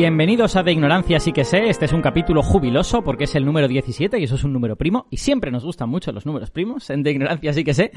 Bienvenidos a De Ignorancia sí que sé, este es un capítulo jubiloso porque es el número 17 y eso es un número primo y siempre nos gustan mucho los números primos en De Ignorancia sí que sé.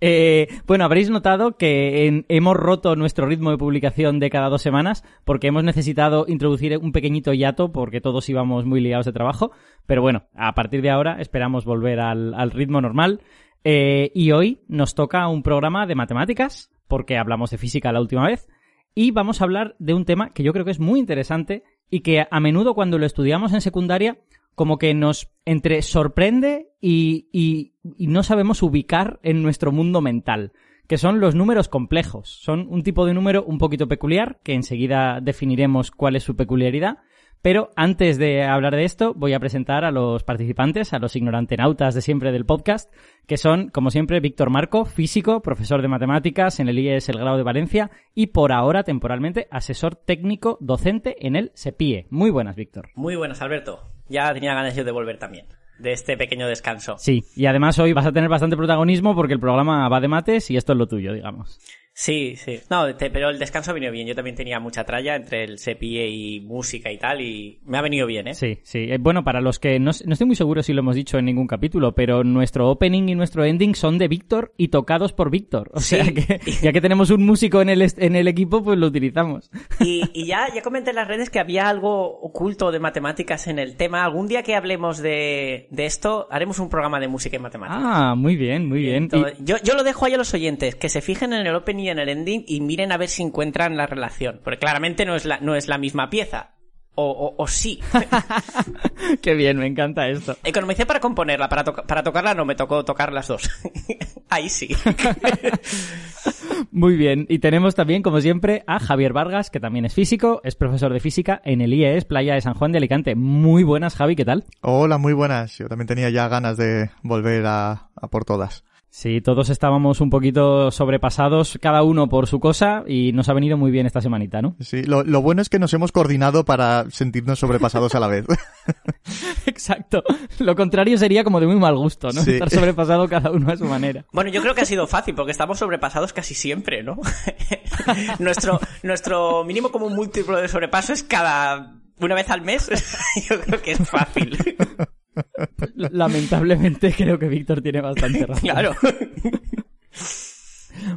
Eh, bueno, habréis notado que hemos roto nuestro ritmo de publicación de cada dos semanas porque hemos necesitado introducir un pequeñito hiato porque todos íbamos muy liados de trabajo, pero bueno, a partir de ahora esperamos volver al, ritmo normal. Eh, y hoy nos toca un programa de matemáticas porque hablamos de física la última vez y vamos a hablar de un tema que yo creo que es muy interesante y que a menudo cuando lo estudiamos en secundaria como que nos entre sorprende y, no sabemos ubicar en nuestro mundo mental, que son los números complejos. Son un tipo de número un poquito peculiar, que enseguida definiremos cuál es su peculiaridad, pero antes de hablar de esto, voy a presentar a los participantes, a los ignorantenautas de siempre del podcast, que son, como siempre, Víctor Marco, físico, profesor de matemáticas en el IES El Grado de Valencia y por ahora, temporalmente, asesor técnico docente en el SEPIE. Muy buenas, Víctor. Muy buenas, Alberto. Ya tenía ganas yo de volver también de este pequeño descanso. Sí, y además hoy vas a tener bastante protagonismo porque el programa va de mates y esto es lo tuyo, digamos. Sí, sí. No, pero el descanso ha venido bien. Yo también tenía mucha tralla entre el sepie y música y tal, y me ha venido bien, ¿eh? Sí, sí. Eh, bueno, para los que no, estoy muy seguro si lo hemos dicho en ningún capítulo, pero nuestro opening y nuestro ending son de Víctor y tocados por Víctor. O sea que ya que tenemos un músico en el, en el equipo, pues lo utilizamos. Y, ya, ya comenté en las redes que había algo oculto de matemáticas en el tema. Algún día que hablemos de, esto, haremos un programa de música y matemáticas. Ah, muy bien, muy bien. yo, yo lo dejo ahí a los oyentes, que se fijen en el opening en el ending y miren a ver si encuentran la relación. Porque claramente no es la, no es la misma pieza. O, o, sí. Qué bien, me encanta esto. Economicé para componerla, para, para tocarla no me tocó tocar las dos. Ahí sí. Muy bien. Y tenemos también, como siempre, a Javier Vargas, que también es físico, es profesor de física en el IES Playa de San Juan de Alicante. Muy buenas, Javi, ¿qué tal? Hola, muy buenas. Yo también tenía ya ganas de volver a por todas. Sí, todos estábamos un poquito sobrepasados, cada uno por su cosa, y nos ha venido muy bien esta semanita, ¿no? Sí, lo, bueno es que nos hemos coordinado para sentirnos sobrepasados a la vez. Exacto. Lo contrario sería como de muy mal gusto, ¿no? Estar sobrepasado cada uno a su manera. Bueno, yo creo que ha sido fácil, porque estamos sobrepasados casi siempre, ¿no? nuestro, nuestro mínimo como múltiplo de sobrepaso es cada una vez al mes. yo creo que es fácil. Lamentablemente creo que Víctor tiene bastante razón. Claro.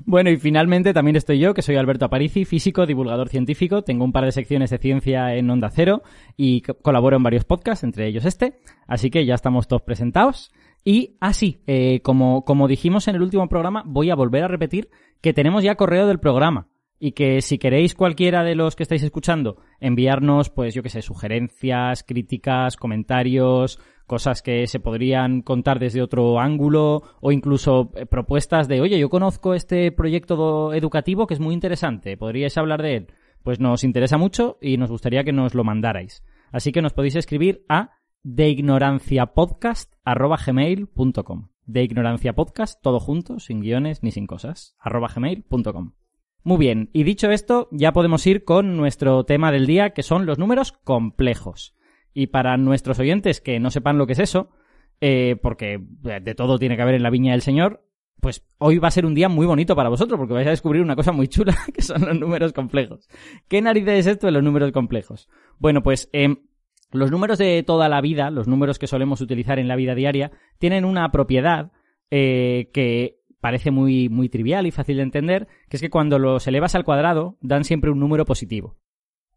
Bueno, y finalmente también estoy yo, que soy Alberto Aparici, físico, divulgador científico. Tengo un par de secciones de ciencia en Onda Cero y colaboro en varios podcasts, entre ellos este. Así que ya estamos todos presentados. Y, así, ah, eh, como, como dijimos en el último programa, voy a volver a repetir que tenemos ya correo del programa y que si queréis cualquiera de los que estáis escuchando enviarnos, pues yo que sé, sugerencias, críticas, comentarios, cosas que se podrían contar desde otro ángulo o incluso eh, propuestas de, oye, yo conozco este proyecto educativo que es muy interesante, ¿podríais hablar de él? Pues nos interesa mucho y nos gustaría que nos lo mandarais. Así que nos podéis escribir a deignoranciapodcast.gmail.com De ignorancia podcast, todo junto, sin guiones ni sin cosas, arroba gmail.com. Muy bien, y dicho esto, ya podemos ir con nuestro tema del día, que son los números complejos. Y para nuestros oyentes que no sepan lo que es eso, eh, porque de todo tiene que haber en la viña del Señor, pues hoy va a ser un día muy bonito para vosotros, porque vais a descubrir una cosa muy chula, que son los números complejos. ¿Qué narices es esto de los números complejos? Bueno, pues em, los números de toda la vida, los números que solemos utilizar en la vida diaria, tienen una propiedad eh, que parece muy, muy trivial y fácil de entender, que es que cuando los elevas al cuadrado dan siempre un número positivo.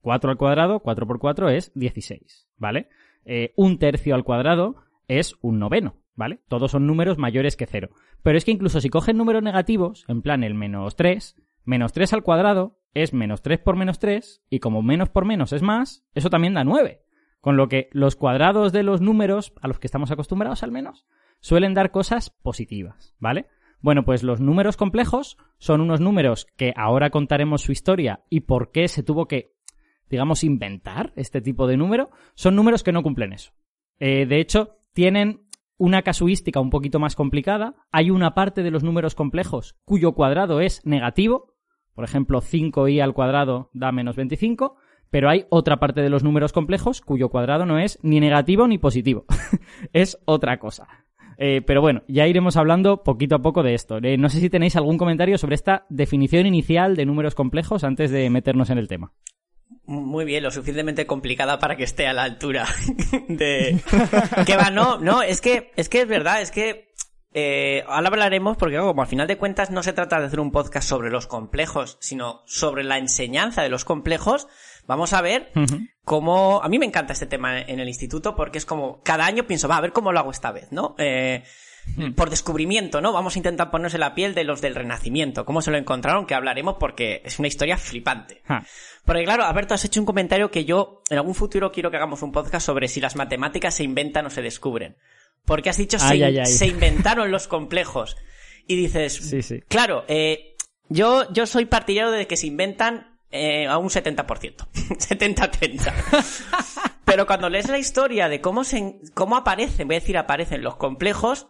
4 al cuadrado, 4 por 4 es 16, ¿vale? Eh, un tercio al cuadrado es un noveno, ¿vale? Todos son números mayores que 0. Pero es que incluso si cogen números negativos, en plan el menos 3, menos 3 al cuadrado es menos 3 por menos 3, y como menos por menos es más, eso también da 9. Con lo que los cuadrados de los números, a los que estamos acostumbrados al menos, suelen dar cosas positivas, ¿vale? Bueno, pues los números complejos son unos números que ahora contaremos su historia y por qué se tuvo que digamos, inventar este tipo de número, son números que no cumplen eso. Eh, de hecho, tienen una casuística un poquito más complicada. Hay una parte de los números complejos cuyo cuadrado es negativo. Por ejemplo, 5i al cuadrado da menos 25. Pero hay otra parte de los números complejos cuyo cuadrado no es ni negativo ni positivo. es otra cosa. Eh, pero bueno, ya iremos hablando poquito a poco de esto. Eh, no sé si tenéis algún comentario sobre esta definición inicial de números complejos antes de meternos en el tema. Muy bien, lo suficientemente complicada para que esté a la altura de... que va, no, no, es que, es que es verdad, es que eh, ahora hablaremos porque como al final de cuentas no se trata de hacer un podcast sobre los complejos, sino sobre la enseñanza de los complejos, vamos a ver cómo... A mí me encanta este tema en el instituto porque es como cada año pienso, va, a ver cómo lo hago esta vez, ¿no? Eh, por descubrimiento, ¿no? Vamos a intentar ponerse la piel de los del Renacimiento, cómo se lo encontraron, que hablaremos porque es una historia flipante. Porque claro, Alberto, has hecho un comentario que yo en algún futuro quiero que hagamos un podcast sobre si las matemáticas se inventan o se descubren. Porque has dicho se, se inventaron los complejos. Y dices, Sí, sí. claro, eh, yo, yo soy partidario de que se inventan eh, a un 70%. 70-30. Pero cuando lees la historia de cómo se, cómo aparecen, voy a decir aparecen los complejos,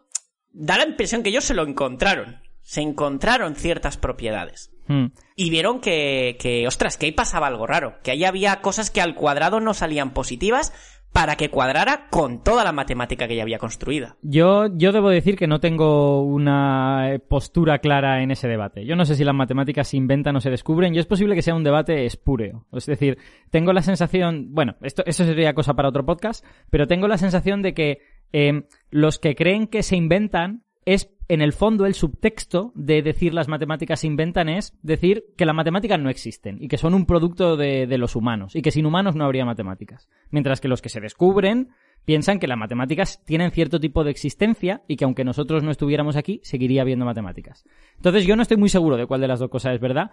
da la impresión que ellos se lo encontraron. Se encontraron ciertas propiedades. Hmm. Y vieron que, que, ostras, que ahí pasaba algo raro. Que ahí había cosas que al cuadrado no salían positivas para que cuadrara con toda la matemática que ya había construida. Yo, yo debo decir que no tengo una postura clara en ese debate. Yo no sé si las matemáticas se inventan o se descubren y es posible que sea un debate espúreo. Es decir, tengo la sensación, bueno, esto, eso sería cosa para otro podcast, pero tengo la sensación de que eh, los que creen que se inventan es en el fondo el subtexto de decir las matemáticas se inventan es decir que las matemáticas no existen y que son un producto de, de, los humanos y que sin humanos no habría matemáticas. Mientras que los que se descubren piensan que las matemáticas tienen cierto tipo de existencia y que aunque nosotros no estuviéramos aquí, seguiría habiendo matemáticas. Entonces yo no estoy muy seguro de cuál de las dos cosas es verdad.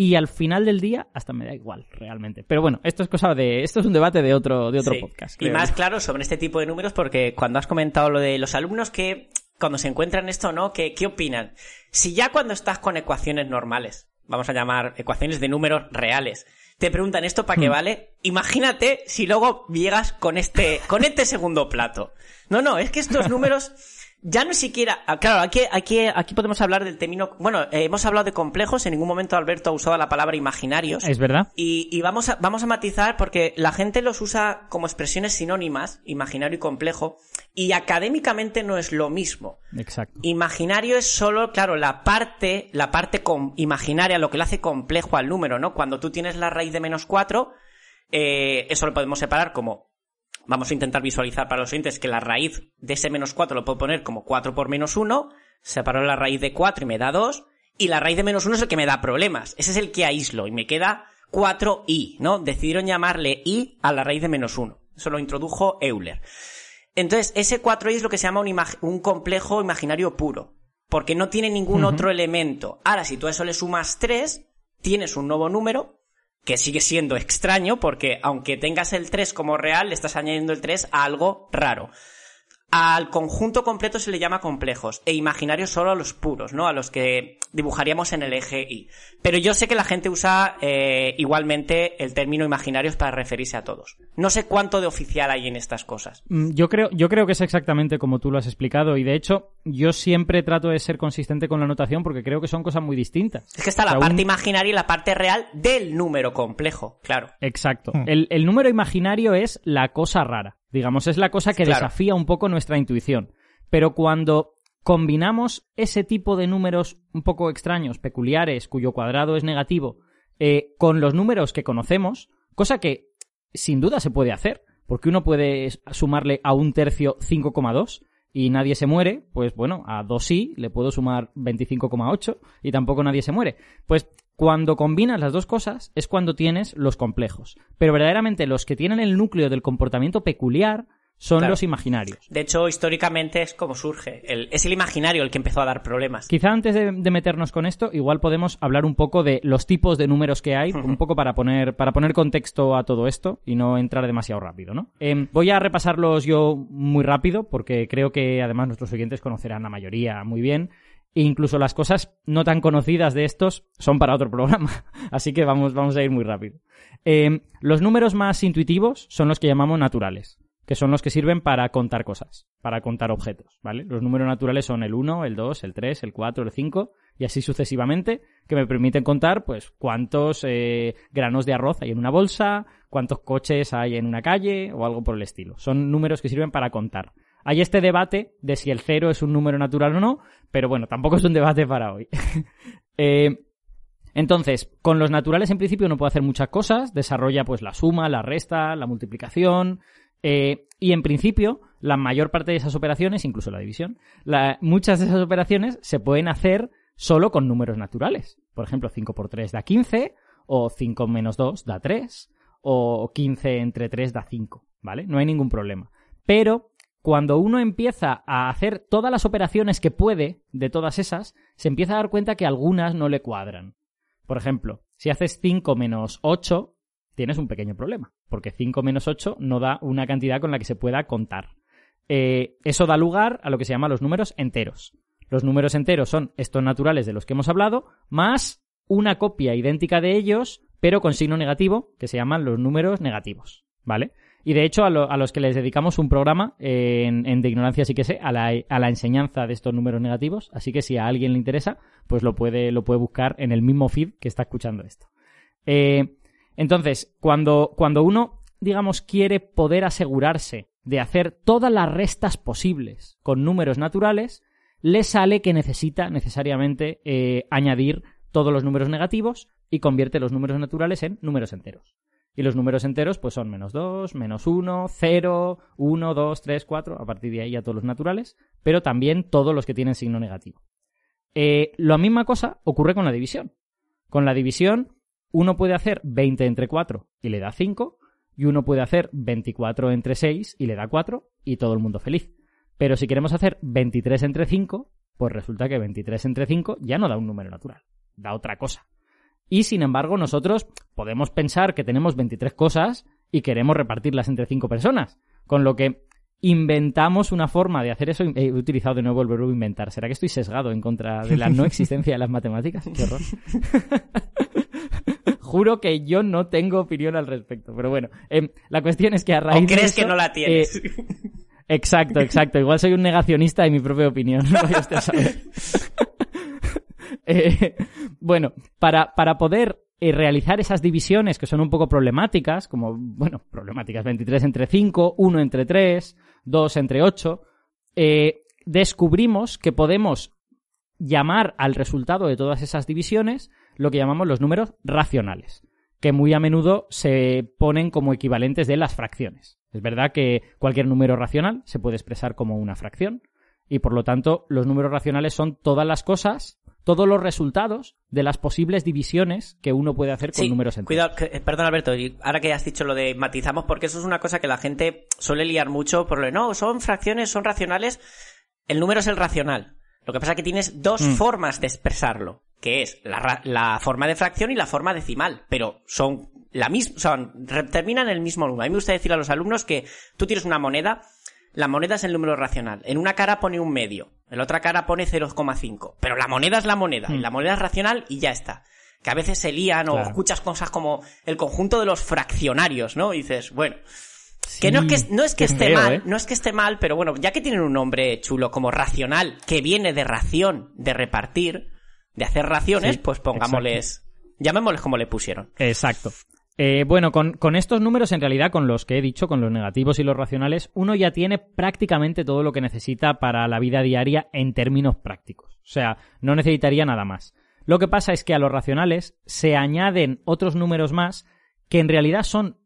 Y al final del día, hasta me da igual, realmente. Pero bueno, esto es cosa de. Esto es un debate de otro, de otro sí. podcast. Creo. Y más claro sobre este tipo de números, porque cuando has comentado lo de los alumnos que cuando se encuentran esto, ¿no? ¿Qué, ¿Qué opinan? Si ya cuando estás con ecuaciones normales, vamos a llamar ecuaciones de números reales, te preguntan esto para qué Hmm. vale, imagínate si luego llegas con este, con este segundo plato. No, no, es que estos números ya no siquiera, ah, claro, aquí, aquí, aquí podemos hablar del término, bueno, eh, hemos hablado de complejos, en ningún momento Alberto ha usado la palabra imaginarios. Es verdad. Y, y vamos, a, vamos a matizar porque la gente los usa como expresiones sinónimas, imaginario y complejo, y académicamente no es lo mismo. Exacto. Imaginario es solo, claro, la parte, la parte com imaginaria, lo que le hace complejo al número, ¿no? Cuando tú tienes la raíz de menos 4, eh, eso lo podemos separar como Vamos a intentar visualizar para los oyentes que la raíz de ese menos 4 lo puedo poner como 4 por menos 1, separo la raíz de 4 y me da 2, y la raíz de menos 1 es el que me da problemas. Ese es el que aíslo y me queda 4i, ¿no? Decidieron llamarle i a la raíz de menos 1. Eso lo introdujo Euler. Entonces, ese 4i es lo que se llama un, un complejo imaginario puro, porque no tiene ningún uh -huh. otro elemento. Ahora, si tú a eso le sumas 3, tienes un nuevo número que sigue siendo extraño porque aunque tengas el 3 como real, le estás añadiendo el 3 a algo raro. Al conjunto completo se le llama complejos e imaginarios solo a los puros, ¿no? A los que dibujaríamos en el eje Y. Pero yo sé que la gente usa eh, igualmente el término imaginarios para referirse a todos. No sé cuánto de oficial hay en estas cosas. Yo creo, yo creo que es exactamente como tú lo has explicado y de hecho yo siempre trato de ser consistente con la notación porque creo que son cosas muy distintas. Es que está la o sea, parte un... imaginaria y la parte real del número complejo, claro. Exacto. Mm. El, el número imaginario es la cosa rara. Digamos, es la cosa que claro. desafía un poco nuestra intuición. Pero cuando combinamos ese tipo de números un poco extraños, peculiares, cuyo cuadrado es negativo, eh, con los números que conocemos, cosa que sin duda se puede hacer, porque uno puede sumarle a un tercio 5,2 y nadie se muere, pues bueno, a 2 sí le puedo sumar 25,8 y tampoco nadie se muere. Pues cuando combinas las dos cosas es cuando tienes los complejos. Pero verdaderamente los que tienen el núcleo del comportamiento peculiar son claro. los imaginarios. De hecho, históricamente es como surge. El, es el imaginario el que empezó a dar problemas. Quizá antes de, de, meternos con esto, igual podemos hablar un poco de los tipos de números que hay, uh -huh. un poco para poner, para poner contexto a todo esto y no entrar demasiado rápido, ¿no? Eh, voy a repasarlos yo muy rápido porque creo que además nuestros oyentes conocerán la mayoría muy bien. Incluso las cosas no tan conocidas de estos son para otro programa. Así que vamos, vamos a ir muy rápido. Eh, los números más intuitivos son los que llamamos naturales, que son los que sirven para contar cosas, para contar objetos, ¿vale? Los números naturales son el 1, el 2, el 3, el 4, el 5 y así sucesivamente, que me permiten contar, pues, cuántos eh, granos de arroz hay en una bolsa, cuántos coches hay en una calle o algo por el estilo. Son números que sirven para contar. Hay este debate de si el cero es un número natural o no, pero bueno, tampoco es un debate para hoy. eh, Entonces, con los naturales en principio no puede hacer muchas cosas, desarrolla pues la suma, la resta, la multiplicación, eh, y en principio la mayor parte de esas operaciones, incluso la división, muchas de esas operaciones se pueden hacer solo con números naturales. Por ejemplo, 5 por 3 da 15, o 5 menos 2 da 3, o 15 entre 3 da 5, ¿vale? No hay ningún problema. Pero cuando uno empieza a hacer todas las operaciones que puede de todas esas, se empieza a dar cuenta que algunas no le cuadran. Por ejemplo, si haces 5 menos 8, tienes un pequeño problema, porque 5 menos 8 no da una cantidad con la que se pueda contar. Eh, eso da lugar a lo que se llama los números enteros. Los números enteros son estos naturales de los que hemos hablado, más una copia idéntica de ellos, pero con signo negativo, que se llaman los números negativos. ¿Vale? Y de hecho, a, los que les dedicamos un programa en, De Ignorancia sí que sé, a la, a la, enseñanza de estos números negativos. Así que si a alguien le interesa, pues lo puede, lo puede buscar en el mismo feed que está escuchando esto. Eh, entonces, cuando, cuando uno, digamos, quiere poder asegurarse de hacer todas las restas posibles con números naturales, le sale que necesita necesariamente eh, añadir todos los números negativos y convierte los números naturales en números enteros. Y los números enteros pues son menos 2, menos 1, 0, 1, 2, 3, 4, a partir de ahí ya todos los naturales, pero también todos los que tienen signo negativo. Eh, la misma cosa ocurre con la división. Con la división, uno puede hacer 20 entre 4 y le da 5, y uno puede hacer 24 entre 6 y le da 4, y todo el mundo feliz. Pero si queremos hacer 23 entre 5, pues resulta que 23 entre 5 ya no da un número natural, da otra cosa. Y sin embargo, nosotros podemos pensar que tenemos 23 cosas y queremos repartirlas entre 5 personas. Con lo que inventamos una forma de hacer eso. He utilizado de nuevo el verbo inventar. ¿Será que estoy sesgado en contra de la no existencia de las matemáticas? Qué horror. Juro que yo no tengo opinión al respecto. Pero bueno, em, la cuestión es que a raíz ¿O crees que no la tienes? Eh, exacto, exacto. Igual soy un negacionista de mi propia opinión. Eh, bueno, para, para poder eh, realizar esas divisiones que son un poco problemáticas, como, bueno, problemáticas 23 entre 5, 1 entre 3, 2 entre 8, eh, descubrimos que podemos llamar al resultado de todas esas divisiones lo que llamamos los números racionales, que muy a menudo se ponen como equivalentes de las fracciones. Es verdad que cualquier número racional se puede expresar como una fracción, y por lo tanto los números racionales son todas las cosas todos los resultados de las posibles divisiones que uno puede hacer con números enteros. Cuidado, eh, perdón Alberto, ahora que has dicho lo de matizamos, porque eso es una cosa que la gente suele liar mucho por lo de no, son fracciones, son racionales, el número es el racional. Lo que pasa es que tienes dos mm. formas de expresarlo, que es la, la, forma de fracción y la forma decimal, pero son la misma, son, terminan el mismo número. A mí me gusta decir a los alumnos que tú tienes una moneda la moneda es el número racional. En una cara pone un medio, en la otra cara pone 0,5. Pero la moneda es la moneda, y hmm. la moneda es racional y ya está. Que a veces se lían o escuchas cosas como el conjunto de los fraccionarios, ¿no? Y dices, bueno, que no es que, no es que esté mal, ¿eh? no es que esté mal, pero bueno, ya que tienen un nombre chulo como racional, que viene de ración, de repartir, de hacer raciones, pues pongámosles, llamémosles como le pusieron. Exacto. Eh, bueno, con, estos números, en realidad, con los que he dicho, con los negativos y los racionales, uno ya tiene prácticamente todo lo que necesita para la vida diaria en términos prácticos. O sea, no necesitaría nada más. Lo que pasa es que a los racionales se añaden otros números más que en realidad son,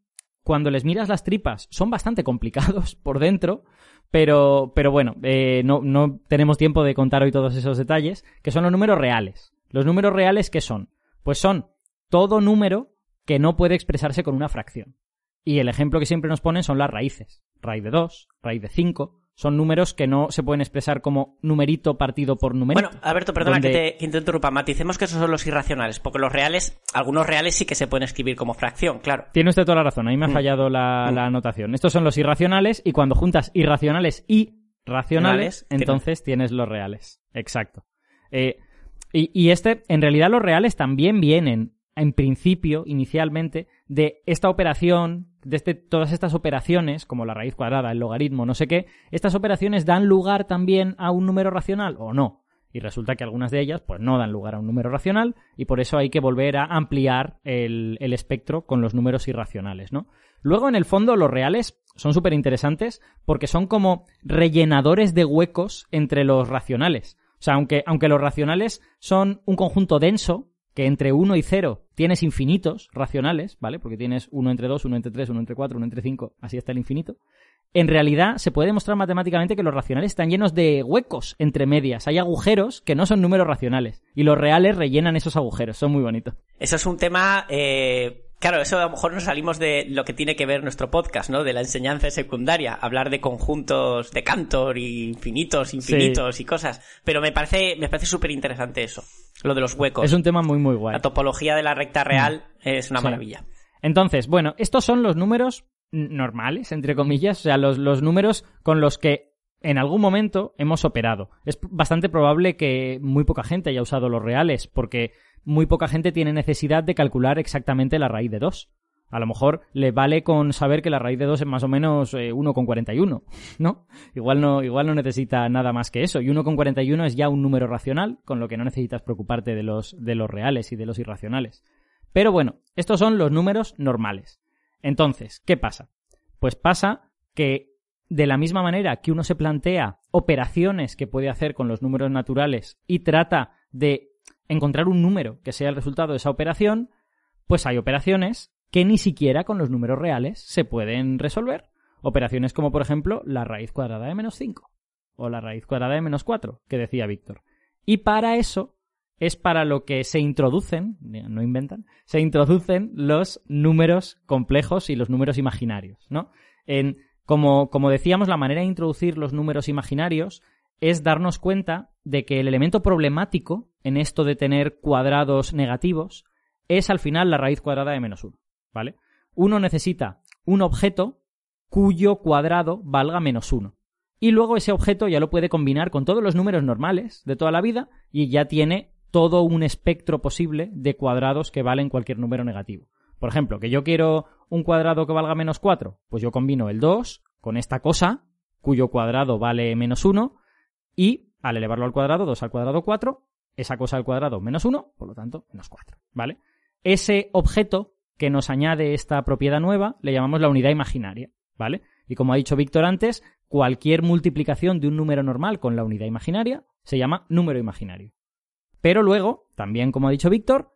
cuando les miras las tripas, son bastante complicados por dentro, pero, pero bueno, eh, no, no tenemos tiempo de contar hoy todos esos detalles, que son los números reales. Los números reales, ¿qué son? Pues son todo número que no puede expresarse con una fracción. Y el ejemplo que siempre nos ponen son las raíces. Raíz de 2, raíz de 5. Son números que no se pueden expresar como numerito partido por numerito. Bueno, Alberto, perdona que, te, que te interrumpa. Maticemos que esos son los irracionales, porque los reales, algunos reales sí que se pueden escribir como fracción, claro. Tiene usted toda la razón, ahí me ha mm. fallado la, mm. anotación. Estos son los irracionales y cuando juntas irracionales y racionales, entonces tienes los reales. Exacto. Eh, y, y, este, en realidad los reales también vienen en principio, inicialmente, de esta operación, de este, todas estas operaciones, como la raíz cuadrada, el logaritmo, no sé qué, estas operaciones dan lugar también a un número racional o no. Y resulta que algunas de ellas, pues no dan lugar a un número racional, y por eso hay que volver a ampliar el, espectro con los números irracionales, ¿no? Luego, en el fondo, los reales son súper interesantes porque son como rellenadores de huecos entre los racionales. O sea, aunque, aunque los racionales son un conjunto denso, que entre 1 y 0 tienes infinitos racionales, ¿vale? Porque tienes 1 entre 2, 1 entre 3, 1 entre 4, 1 entre 5, así está el infinito. En realidad se puede demostrar matemáticamente que los racionales están llenos de huecos entre medias. Hay agujeros que no son números racionales. Y los reales rellenan esos agujeros. Son muy bonitos. Eso es un tema eh, Claro, eso a lo mejor nos salimos de lo que tiene que ver nuestro podcast, ¿no? De la enseñanza secundaria, hablar de conjuntos de Cantor y infinitos, infinitos y cosas. Pero me parece, me parece súper interesante eso, lo de los huecos. Es un tema muy, muy guay. La topología de la recta real mm. es una maravilla. Entonces, bueno, estos son los números normales, entre comillas, o sea, los, los números con los que en algún momento hemos operado. Es bastante probable que muy poca gente haya usado los reales, porque muy poca gente tiene necesidad de calcular exactamente la raíz de 2. A lo mejor le vale con saber que la raíz de 2 es más o menos eh, 1,41, ¿no? Igual no, igual no necesita nada más que eso. Y 1,41 es ya un número racional, con lo que no necesitas preocuparte de los, de los reales y de los irracionales. Pero bueno, estos son los números normales. Entonces, ¿qué pasa? Pues pasa que de la misma manera que uno se plantea operaciones que puede hacer con los números naturales y trata de encontrar un número que sea el resultado de esa operación, pues hay operaciones que ni siquiera con los números reales se pueden resolver. Operaciones como, por ejemplo, la raíz cuadrada de menos 5 o la raíz cuadrada de menos 4, que decía Víctor. Y para eso es para lo que se introducen, no inventan, se introducen los números complejos y los números imaginarios, ¿no? En, como, como decíamos, la manera de introducir los números imaginarios es darnos cuenta de que el elemento problemático en esto de tener cuadrados negativos es al final la raíz cuadrada de menos 1, ¿vale? Uno necesita un objeto cuyo cuadrado valga menos 1. Y luego ese objeto ya lo puede combinar con todos los números normales de toda la vida y ya tiene todo un espectro posible de cuadrados que valen cualquier número negativo. Por ejemplo, que yo quiero un cuadrado que valga menos 4, pues yo combino el 2 con esta cosa, cuyo cuadrado vale menos 1, y al elevarlo al cuadrado, 2 al cuadrado 4, esa cosa al cuadrado menos 1, por lo tanto, menos 4, ¿vale? Ese objeto que nos añade esta propiedad nueva le llamamos la unidad imaginaria, ¿vale? Y como ha dicho Víctor antes, cualquier multiplicación de un número normal con la unidad imaginaria se llama número imaginario. Pero luego, también como ha dicho Víctor,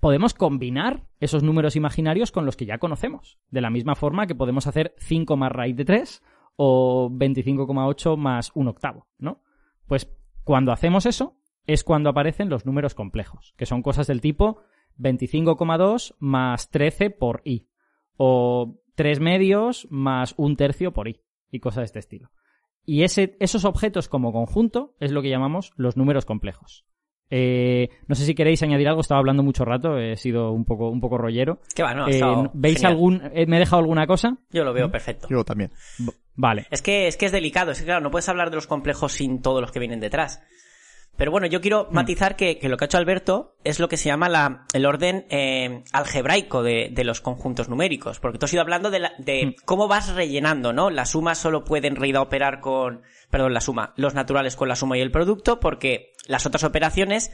podemos combinar esos números imaginarios con los que ya conocemos, de la misma forma que podemos hacer 5 más raíz de 3 o 25,8 más un octavo, ¿no? Pues cuando hacemos eso es cuando aparecen los números complejos, que son cosas del tipo 25,2 más 13 por i, o 3 medios más un tercio por i, y cosas de este estilo. Y ese, esos objetos como conjunto es lo que llamamos los números complejos. Eh, no sé si queréis añadir algo, estaba hablando mucho rato, he sido un poco, un poco rollero. ¿Qué va, no, eh, ¿Veis algún, eh, me he dejado alguna cosa? Yo lo veo perfecto. Yo también. Vale. Es que, es que es delicado, es que claro, no puedes hablar de los complejos sin todos los que vienen detrás. Pero bueno, yo quiero mm. matizar que, lo que ha hecho Alberto es lo que se llama la, el orden eh, algebraico de, de, los conjuntos numéricos. Porque tú has ido hablando de, la, de mm. cómo vas rellenando, ¿no? La suma solo puede en realidad operar con, perdón, la suma, los naturales con la suma y el producto, porque las otras operaciones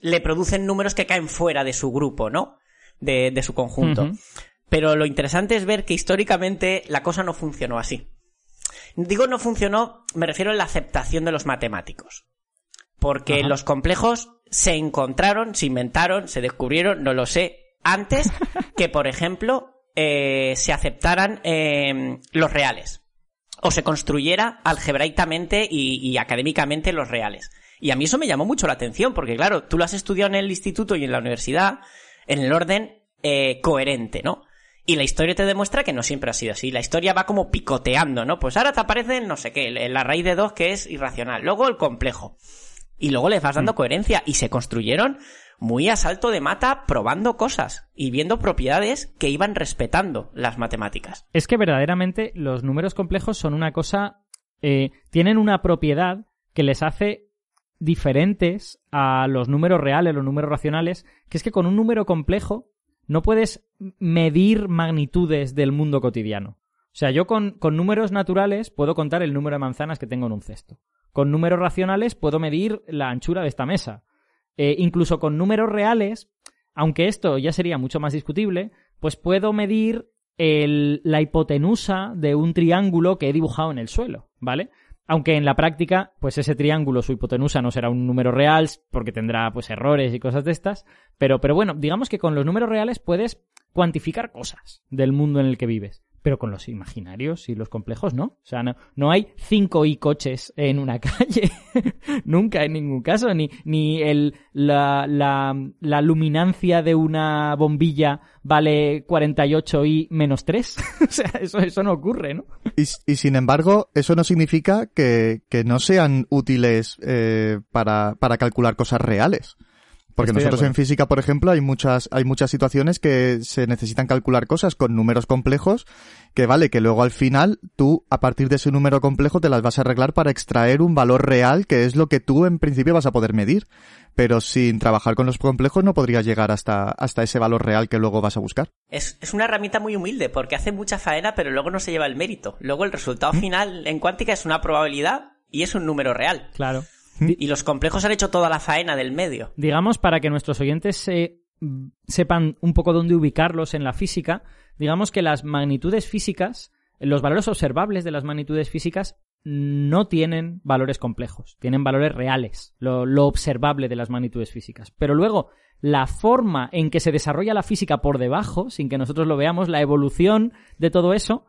le producen números que caen fuera de su grupo, ¿no? De, de su conjunto. Pero lo interesante es ver que históricamente la cosa no funcionó así. Digo no funcionó, me refiero a la aceptación de los matemáticos. Porque los complejos se encontraron, se inventaron, se descubrieron, no lo sé, antes que, por ejemplo, eh, se aceptaran em, los reales. O se construyera algebraicamente y, académicamente los reales. Y a mí eso me llamó mucho la atención, porque claro, tú lo has estudiado en el instituto y en la universidad en el orden eh, coherente, ¿no? Y la historia te demuestra que no siempre ha sido así. La historia va como picoteando, ¿no? Pues ahora te aparece no sé qué, la raíz de dos que es irracional. Luego el complejo. Y luego le vas dando mm. coherencia. Y se construyeron muy a salto de mata probando cosas y viendo propiedades que iban respetando las matemáticas. Es que verdaderamente los números complejos son una cosa... Eh, tienen una propiedad que les hace diferentes a los números reales, los números racionales, que es que con un número complejo no puedes medir magnitudes del mundo cotidiano. O sea, yo con, números naturales puedo contar el número de manzanas que tengo en un cesto. Con números racionales puedo medir la anchura de esta mesa. Eh, incluso con números reales, aunque esto ya sería mucho más discutible, pues puedo medir la hipotenusa de un triángulo que he dibujado en el suelo, ¿vale? Aunque en la práctica, pues ese triángulo, su hipotenusa no será un número real, porque tendrá pues errores y cosas de estas. Pero, pero bueno, digamos que con los números reales puedes cuantificar cosas del mundo en el que vives. Pero con los imaginarios y los complejos no. O sea, no, no hay cinco y coches en una calle. Nunca en ningún caso. Ni, ni el, la, la, la luminancia de una bombilla vale 48 y menos 3. o sea, eso, eso no ocurre, ¿no? Y, sin embargo, eso no significa que, que no sean útiles eh, para, para calcular cosas reales. Porque Estoy nosotros en física, por ejemplo, hay muchas, hay muchas situaciones que se necesitan calcular cosas con números complejos, que vale, que luego al final tú, a partir de ese número complejo, te las vas a arreglar para extraer un valor real, que es lo que tú en principio vas a poder medir. Pero sin trabajar con los complejos no podrías llegar hasta, hasta ese valor real que luego vas a buscar. Es, es una herramienta muy humilde porque hace mucha faena, pero luego no se lleva el mérito. Luego el resultado final en cuántica es una probabilidad y es un número real. Claro. Y los complejos han hecho toda la faena del medio. digamos, para que nuestros oyentes se- sepan un poco dónde ubicarlos en la física, digamos que las magnitudes físicas, los valores observables de las magnitudes físicas no tienen valores complejos, tienen valores reales, lo, lo observable de las magnitudes físicas. Pero luego, la forma en que se desarrolla la física por debajo, sin que nosotros lo veamos, la evolución de todo eso,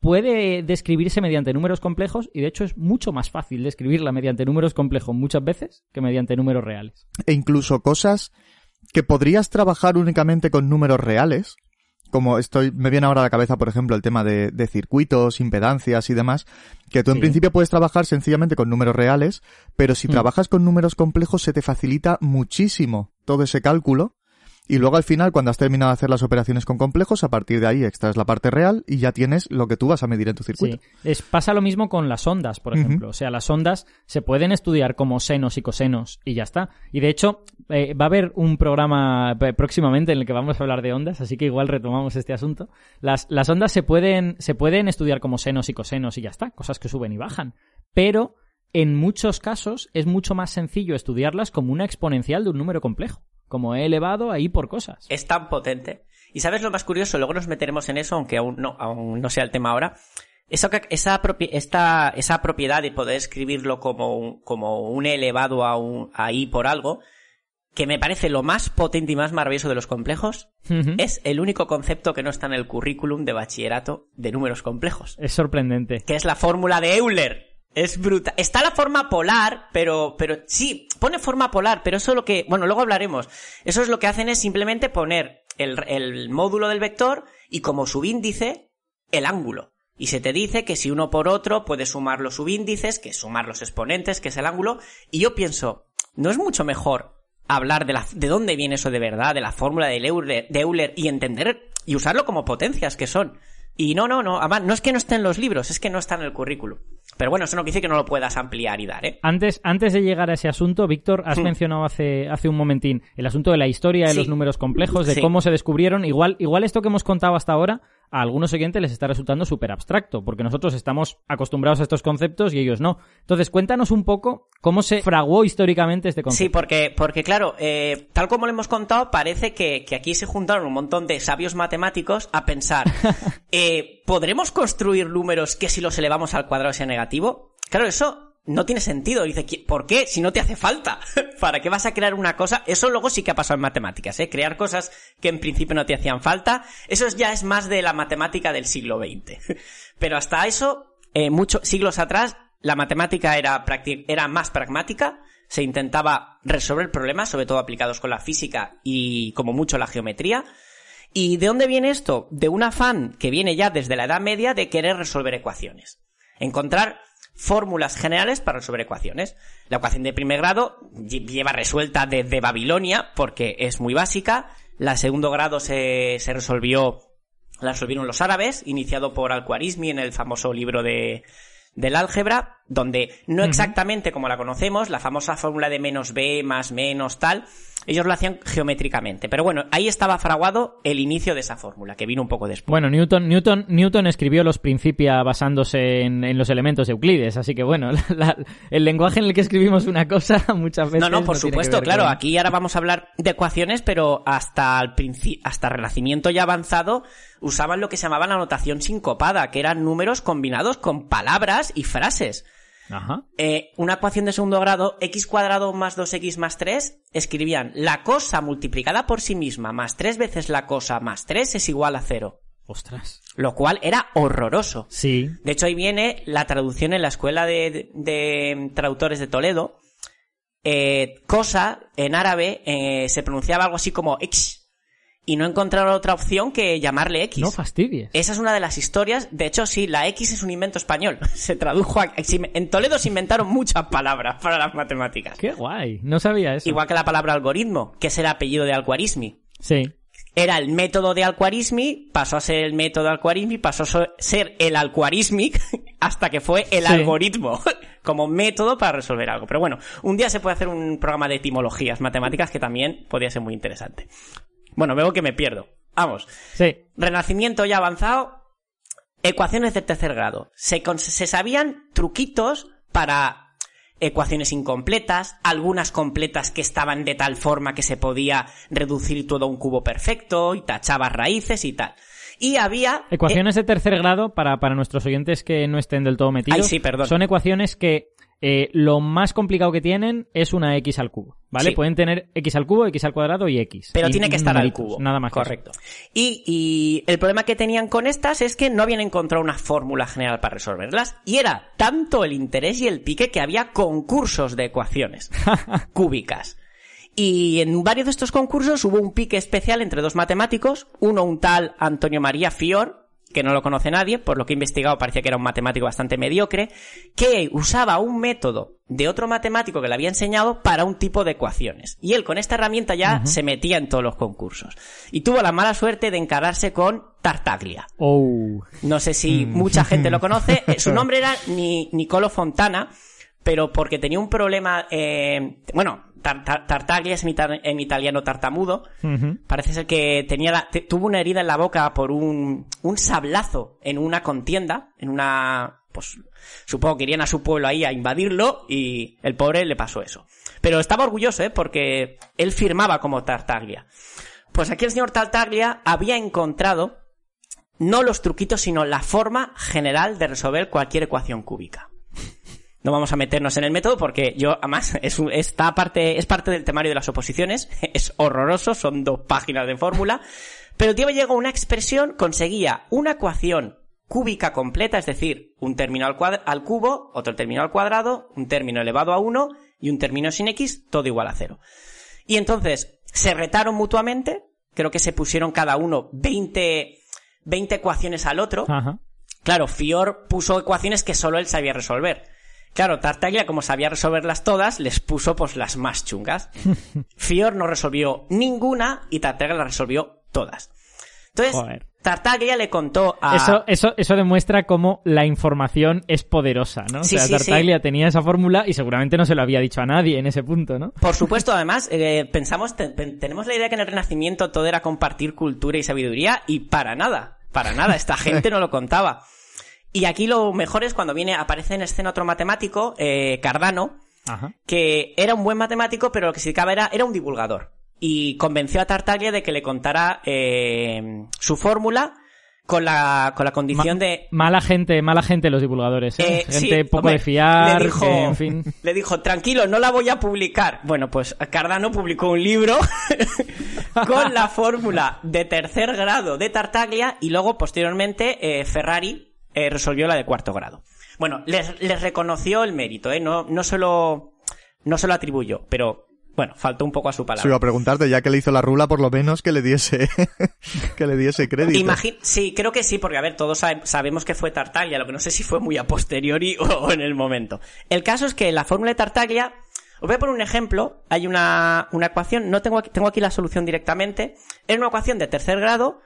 puede describirse mediante números complejos y de hecho es mucho más fácil describirla mediante números complejos muchas veces que mediante números reales. e incluso cosas que podrías trabajar únicamente con números reales, como estoy, me viene ahora a la cabeza, por ejemplo, el tema de, de circuitos, impedancias y demás, que tú en Sí. principio puedes trabajar sencillamente con números reales, pero si Hmm. trabajas con números complejos se te facilita muchísimo todo ese cálculo. Y luego al final, cuando has terminado de hacer las operaciones con complejos, a partir de ahí extraes la parte real y ya tienes lo que tú vas a medir en tu circuito. Sí. Es, pasa lo mismo con las ondas, por ejemplo. O sea, las ondas se pueden estudiar como senos y cosenos y ya está. Y de hecho, eh, va a haber un programa eh, próximamente en el que vamos a hablar de ondas, así que igual retomamos este asunto. Las, las ondas se pueden, se pueden estudiar como senos y cosenos y ya está, cosas que suben y bajan. Pero en muchos casos es mucho más sencillo estudiarlas como una exponencial de un número complejo, como he elevado ahí por cosas. Es tan potente. Y sabes lo más curioso, luego nos meteremos en eso, aunque aún no, aún no sea el tema ahora. Eso que- esa, propi- esta, esa propiedad de poder escribirlo como un, como un elevado a un, a i por algo, que me parece lo más potente y más maravilloso de los complejos, es el único concepto que no está en el currículum de bachillerato de números complejos. es sorprendente. que es la fórmula de Euler. Es brutal. Está la forma polar, pero, pero sí, pone forma polar, pero eso es lo que, bueno, luego hablaremos. Eso es lo que hacen es simplemente poner el, el módulo del vector y como subíndice, el ángulo. Y se te dice que si uno por otro puedes sumar los subíndices, que es sumar los exponentes, que es el ángulo. Y yo pienso, ¿no es mucho mejor hablar de la, de dónde viene eso de verdad, de la fórmula de Euler, de Euler y entender y usarlo como potencias que son? Y no, no, no, además, no es que no esté en los libros, es que no está en el currículum. Pero bueno, eso no quiere decir que no lo puedas ampliar y dar, ¿eh? Antes, antes de llegar a ese asunto, Víctor, has Hmm. mencionado hace, hace un momentín el asunto de la historia de Sí. los números complejos, de Sí. cómo se descubrieron. Igual, igual esto que hemos contado hasta ahora, a algunos oyentes les está resultando súper abstracto, porque nosotros estamos acostumbrados a estos conceptos y ellos no. Entonces, cuéntanos un poco cómo se fraguó históricamente este Sí, concepto. porque, porque claro, eh, tal como lo hemos contado, parece que, que aquí se juntaron un montón de sabios matemáticos a pensar, eh, ¿podremos construir números que si los elevamos al cuadrado sea negativo? Claro, eso no tiene sentido. Dice, ¿qui- ¿por qué? Si no te hace falta. ¿Para qué vas a crear una cosa? Eso luego sí que ha pasado en matemáticas, ¿eh? Crear cosas que en principio no te hacían falta. Eso ya es más de la matemática del siglo XX. Pero hasta eso, eh, muchos siglos atrás, la matemática era, era más pragmática. Se intentaba resolver problemas, sobre todo aplicados con la física y como mucho la geometría. ¿Y de dónde viene esto? De un afán que viene ya desde la Edad Media de querer resolver ecuaciones. Encontrar fórmulas generales para resolver ecuaciones. La ecuación de primer grado lle- lleva resuelta desde Babilonia porque es muy básica. La segundo grado se, se resolvió, la resolvieron los árabes, iniciado por Al-Khwarizmi en el famoso libro de, del álgebra, donde no exactamente como la conocemos, la famosa fórmula de menos b más menos tal, ellos lo hacían geométricamente. Pero bueno, ahí estaba fraguado el inicio de esa fórmula, que vino un poco después. Bueno, Newton, Newton, Newton escribió los Principia basándose en, en los elementos de Euclides, así que bueno, la- la- el lenguaje en el que escribimos una cosa muchas veces No, no, por supuesto, claro, con- aquí ahora vamos a hablar de ecuaciones, pero hasta el hasta el Renacimiento ya avanzado usaban lo que se llamaba la notación sincopada, que eran números combinados con palabras y frases. Ajá. eh, una ecuación de segundo grado, x cuadrado más 2x más 3, escribían la cosa multiplicada por sí misma más tres veces la cosa más 3 es igual a cero. Ostras. Lo cual era horroroso. Sí. De hecho, ahí viene la traducción en la Escuela de, de Traductores de Toledo. Eh, cosa, en árabe, eh, se pronunciaba algo así como X. Y no encontraron otra opción que llamarle X. No fastidies. Esa es una de las historias. De hecho, sí, la X es un invento español. Se tradujo a... En Toledo se inventaron muchas palabras para las matemáticas. Qué guay. No sabía eso. Igual que la palabra algoritmo, que es el apellido de Al-Khwarizmi. Sí. Era el método de Al-Khwarizmi, pasó a ser el método de Al-Khwarizmi, pasó a ser el Al-Khwarizmi, hasta que fue el Sí. algoritmo, como método para resolver algo. Pero bueno, un día se puede hacer un programa de etimologías matemáticas que también podría ser muy interesante. Bueno, veo que me pierdo. Vamos. Sí. Renacimiento ya avanzado, ecuaciones de tercer grado. Se, con- se sabían truquitos para ecuaciones incompletas, algunas completas que estaban de tal forma que se podía reducir todo a un cubo perfecto y tachabas raíces y tal. Y había... Ecuaciones de tercer grado, para, para nuestros oyentes que no estén del todo metidos, Ay, sí, perdón. son ecuaciones que eh, lo más complicado que tienen es una x al cubo, ¿vale? Sí. Pueden tener x al cubo, x al cuadrado y x. Pero Y tiene que estar al cubo. Nada más. Correcto. Y, y el problema que tenían con estas es que no habían encontrado una fórmula general para resolverlas. Y era tanto el interés y el pique que había concursos de ecuaciones cúbicas. Y en varios de estos concursos hubo un pique especial entre dos matemáticos, uno un tal Antonio María Fior, que no lo conoce nadie, por lo que he investigado parecía que era un matemático bastante mediocre, que usaba un método de otro matemático que le había enseñado para un tipo de ecuaciones. Y él con esta herramienta ya se metía en todos los concursos. Y tuvo la mala suerte de encararse con Tartaglia. Oh. No sé si mucha gente lo conoce. Eh, Su nombre era Ni- Nicolo Fontana, pero porque tenía un problema, eh, bueno, tar- tar- Tartaglia es en, en italiano tartamudo. Parece ser que tenía la- te- tuvo una herida en la boca por un, un sablazo en una contienda, en una, pues, supongo que irían a su pueblo ahí a invadirlo y el pobre le pasó eso. Pero estaba orgulloso, ¿eh? Porque él firmaba como Tartaglia. Pues aquí el señor Tartaglia había encontrado no los truquitos, sino la forma general de resolver cualquier ecuación cúbica. No vamos a meternos en el método porque yo, además, es, esta parte, es parte del temario de las oposiciones. Es horroroso, son dos páginas de fórmula. Pero el tío llegó a una expresión, conseguía una ecuación cúbica completa, es decir, un término al, al cubo, otro término al cuadrado, un término elevado a 1 y un término sin x, todo igual a cero. Y entonces se retaron mutuamente, creo que se pusieron cada uno 20, 20 ecuaciones al otro. Ajá. Claro, Fior puso ecuaciones que solo él sabía resolver. Claro, Tartaglia, como sabía resolverlas todas, les puso pues las más chungas. Fior no resolvió ninguna y Tartaglia las resolvió todas. Entonces, Joder. Tartaglia le contó a... Eso, eso, eso demuestra cómo la información es poderosa, ¿no? Sí, o sea, sí, Tartaglia tenía esa fórmula y seguramente no se lo había dicho a nadie en ese punto, ¿no? Por supuesto, además, eh, pensamos, te- pen- tenemos la idea que en el Renacimiento todo era compartir cultura y sabiduría y para nada, para nada, esta gente no lo contaba. Y aquí lo mejor es cuando viene, aparece en escena otro matemático, eh, Cardano, Ajá. que era un buen matemático, pero lo que se dedicaba era, era un divulgador. Y convenció a Tartaglia de que le contara eh, su fórmula con la, con la condición Ma- de... Mala gente, mala gente los divulgadores, ¿eh? Eh, gente sí, poco hombre, de fiar, le dijo, que, en fin. le dijo, tranquilo, no la voy a publicar. Bueno, pues Cardano publicó un libro con la fórmula de tercer grado de Tartaglia y luego, posteriormente, eh, Ferrari eh, resolvió la de cuarto grado. Bueno, les, les reconoció el mérito, ¿eh? No, no se lo, no se lo atribuyó, pero, bueno, faltó un poco a su Se palabra. iba a preguntarte, ya que le hizo la rula, por lo menos que le diese, que le diese crédito. Imagi- sí, creo que sí, porque a ver, todos sabe- sabemos que fue Tartaglia, lo que no sé si fue muy a posteriori o, o en el momento. El caso es que la fórmula de Tartaglia, os voy a poner un ejemplo, hay una, una ecuación, no tengo aquí, tengo aquí la solución directamente, es una ecuación de tercer grado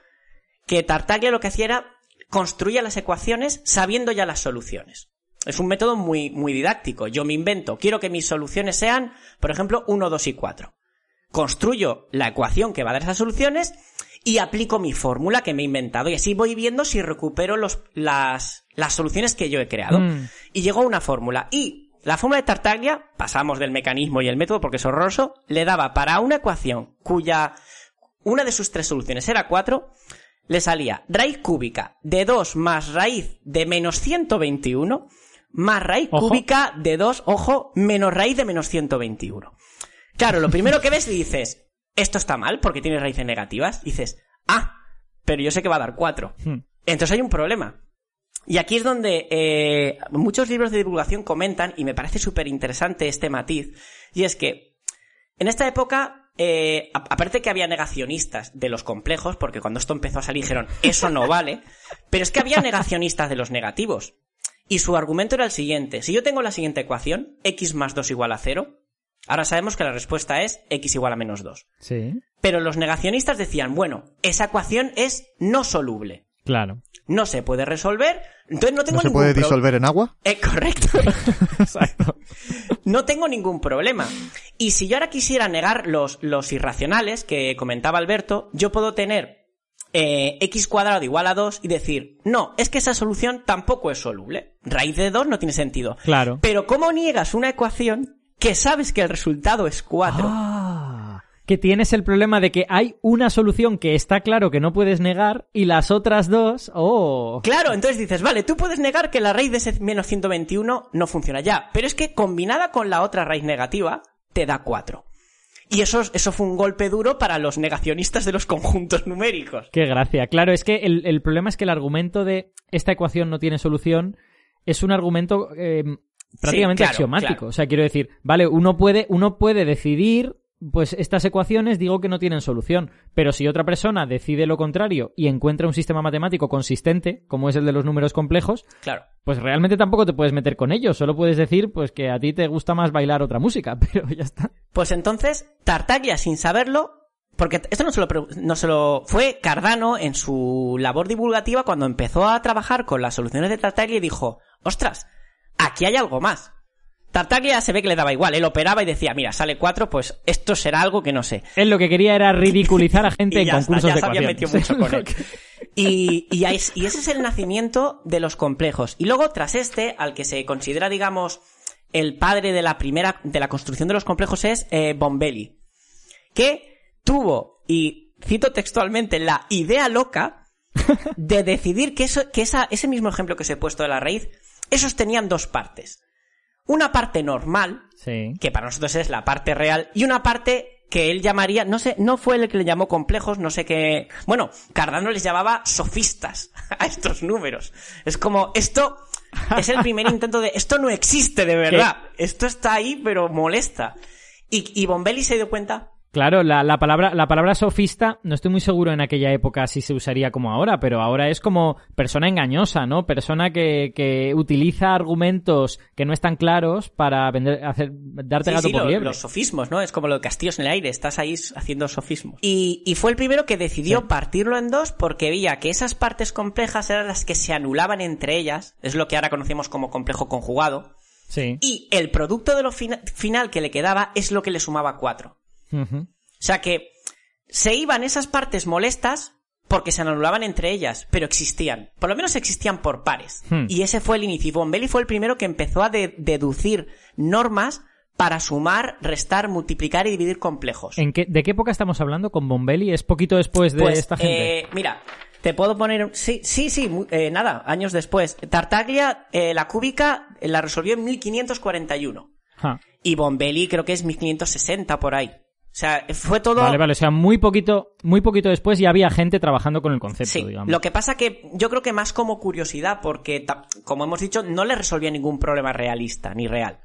que Tartaglia lo que hacía era construía las ecuaciones sabiendo ya las soluciones. Es un método muy, muy didáctico. Yo me invento, quiero que mis soluciones sean, por ejemplo, 1, 2 y 4 construyo la ecuación que va a dar esas soluciones y aplico mi fórmula que me he inventado y así voy viendo si recupero los, las, las soluciones que yo he creado. Mm. Y llego a una fórmula. Y la fórmula de Tartaglia, pasamos del mecanismo y el método porque es horroroso, le daba para una ecuación cuya una de sus tres soluciones era 4, le salía raíz cúbica de 2 más raíz de menos 121 más raíz Ojo. cúbica de 2, ojo, menos raíz de menos 121. Claro, lo primero que ves y dices, esto está mal porque tiene raíces negativas. Dices, ah, pero yo sé que va a dar 4. Hmm. Entonces hay un problema. Y aquí es donde eh, muchos libros de divulgación comentan, y me parece súper interesante este matiz, y es que en esta época, eh, aparte que había negacionistas de los complejos, porque cuando esto empezó a salir dijeron, eso no vale, pero es que había negacionistas de los negativos. Y su argumento era el siguiente, si yo tengo la siguiente ecuación, x más 2 igual a 0, ahora sabemos que la respuesta es x igual a menos 2. Sí, Pero los negacionistas decían, bueno, esa ecuación es no soluble claro. no se puede resolver, entonces no tengo ¿No se ningún puede disolver en agua? Eh, correcto. Exacto. no tengo ningún problema. Y si yo ahora quisiera negar los, los irracionales que comentaba Alberto, yo puedo tener eh, x cuadrado igual a 2 y decir, no, es que esa solución tampoco es soluble. Raíz de 2 no tiene sentido. Claro. Pero ¿cómo niegas una ecuación que sabes que el resultado es 4? Ah, que tienes el problema de que hay una solución que está claro que no puedes negar y las otras dos, oh. Claro, entonces dices, vale, tú puedes negar que la raíz de ese menos 121 no funciona ya, pero es que combinada con la otra raíz negativa, te da 4. Y eso, eso fue un golpe duro para los negacionistas de los conjuntos numéricos. Qué gracia. Claro, es que el, el problema es que el argumento de esta ecuación no tiene solución es un argumento eh, prácticamente claro, axiomático. claro. O sea, quiero decir, vale, uno puede, uno puede decidir, pues estas ecuaciones digo que no tienen solución. Pero si otra persona decide lo contrario y encuentra un sistema matemático consistente, como es el de los números complejos, Claro. pues realmente tampoco te puedes meter con ellos. Solo puedes decir, pues que a ti te gusta más bailar otra música, pero ya está. Pues entonces, Tartaglia, sin saberlo, porque esto no se lo, no se lo fue Cardano en su labor divulgativa cuando empezó a trabajar con las soluciones de Tartaglia y dijo, ostras, aquí hay algo más. Tartaglia se ve que le daba igual, él operaba y decía, mira, sale 4, pues esto será algo que no sé. Él lo que quería era ridiculizar a gente Y en está, concursos ya de se mucho con él. Y, es- y ese es el nacimiento de los complejos. Y luego, tras este, al que se considera, digamos, el padre de la primera, de la construcción de los complejos es eh, Bombelli. Que tuvo, y cito textualmente, la idea loca de decidir que, eso, que esa, ese mismo ejemplo que os he puesto de la raíz, esos tenían dos partes. Una parte normal, Sí. que para nosotros es la parte real, y una parte que él llamaría, no sé, no fue el que le llamó complejos, no sé qué. Bueno, Cardano les llamaba sofistas a estos números. Es como, esto es el primer intento de, esto no existe de verdad. Esto está ahí, pero molesta. Y, y Bombelli se dio cuenta. Claro, la, la palabra, la palabra sofista, no estoy muy seguro en aquella época si se usaría como ahora, pero ahora es como persona engañosa, ¿no? Persona que, que utiliza argumentos que no están claros para vender, hacer, darte Sí, gato sí, por lo- liebre. los sofismos, ¿no? Es como lo de castillos en el aire, estás ahí haciendo sofismos. Y, y fue el primero que decidió Sí. partirlo en dos porque veía que esas partes complejas eran las que se anulaban entre ellas, es lo que ahora conocemos como complejo conjugado, Sí. y el producto de lo fina- final que le quedaba es lo que le sumaba cuatro. O sea que se iban esas partes molestas porque se anulaban entre ellas, pero existían. Por lo menos existían por pares. Hmm. Y ese fue el inicio. Y Bombelli fue el primero que empezó a de- deducir normas para sumar, restar, multiplicar y dividir complejos. ¿En qué, ¿De qué época estamos hablando con Bombelli? ¿Es poquito después de Pues, esta gente? eh, mira, te puedo poner... Sí, sí, sí, eh, nada, años después. Tartaglia, eh, la cúbica, la resolvió en 1541. Ja. Y Bombelli creo que es 1560 por ahí. O sea, fue todo... Vale, vale, o sea, muy poquito, muy poquito después ya había gente trabajando con el concepto, Sí, digamos. lo que pasa que yo creo que más como curiosidad, porque, como hemos dicho, no le resolvía ningún problema realista, ni real.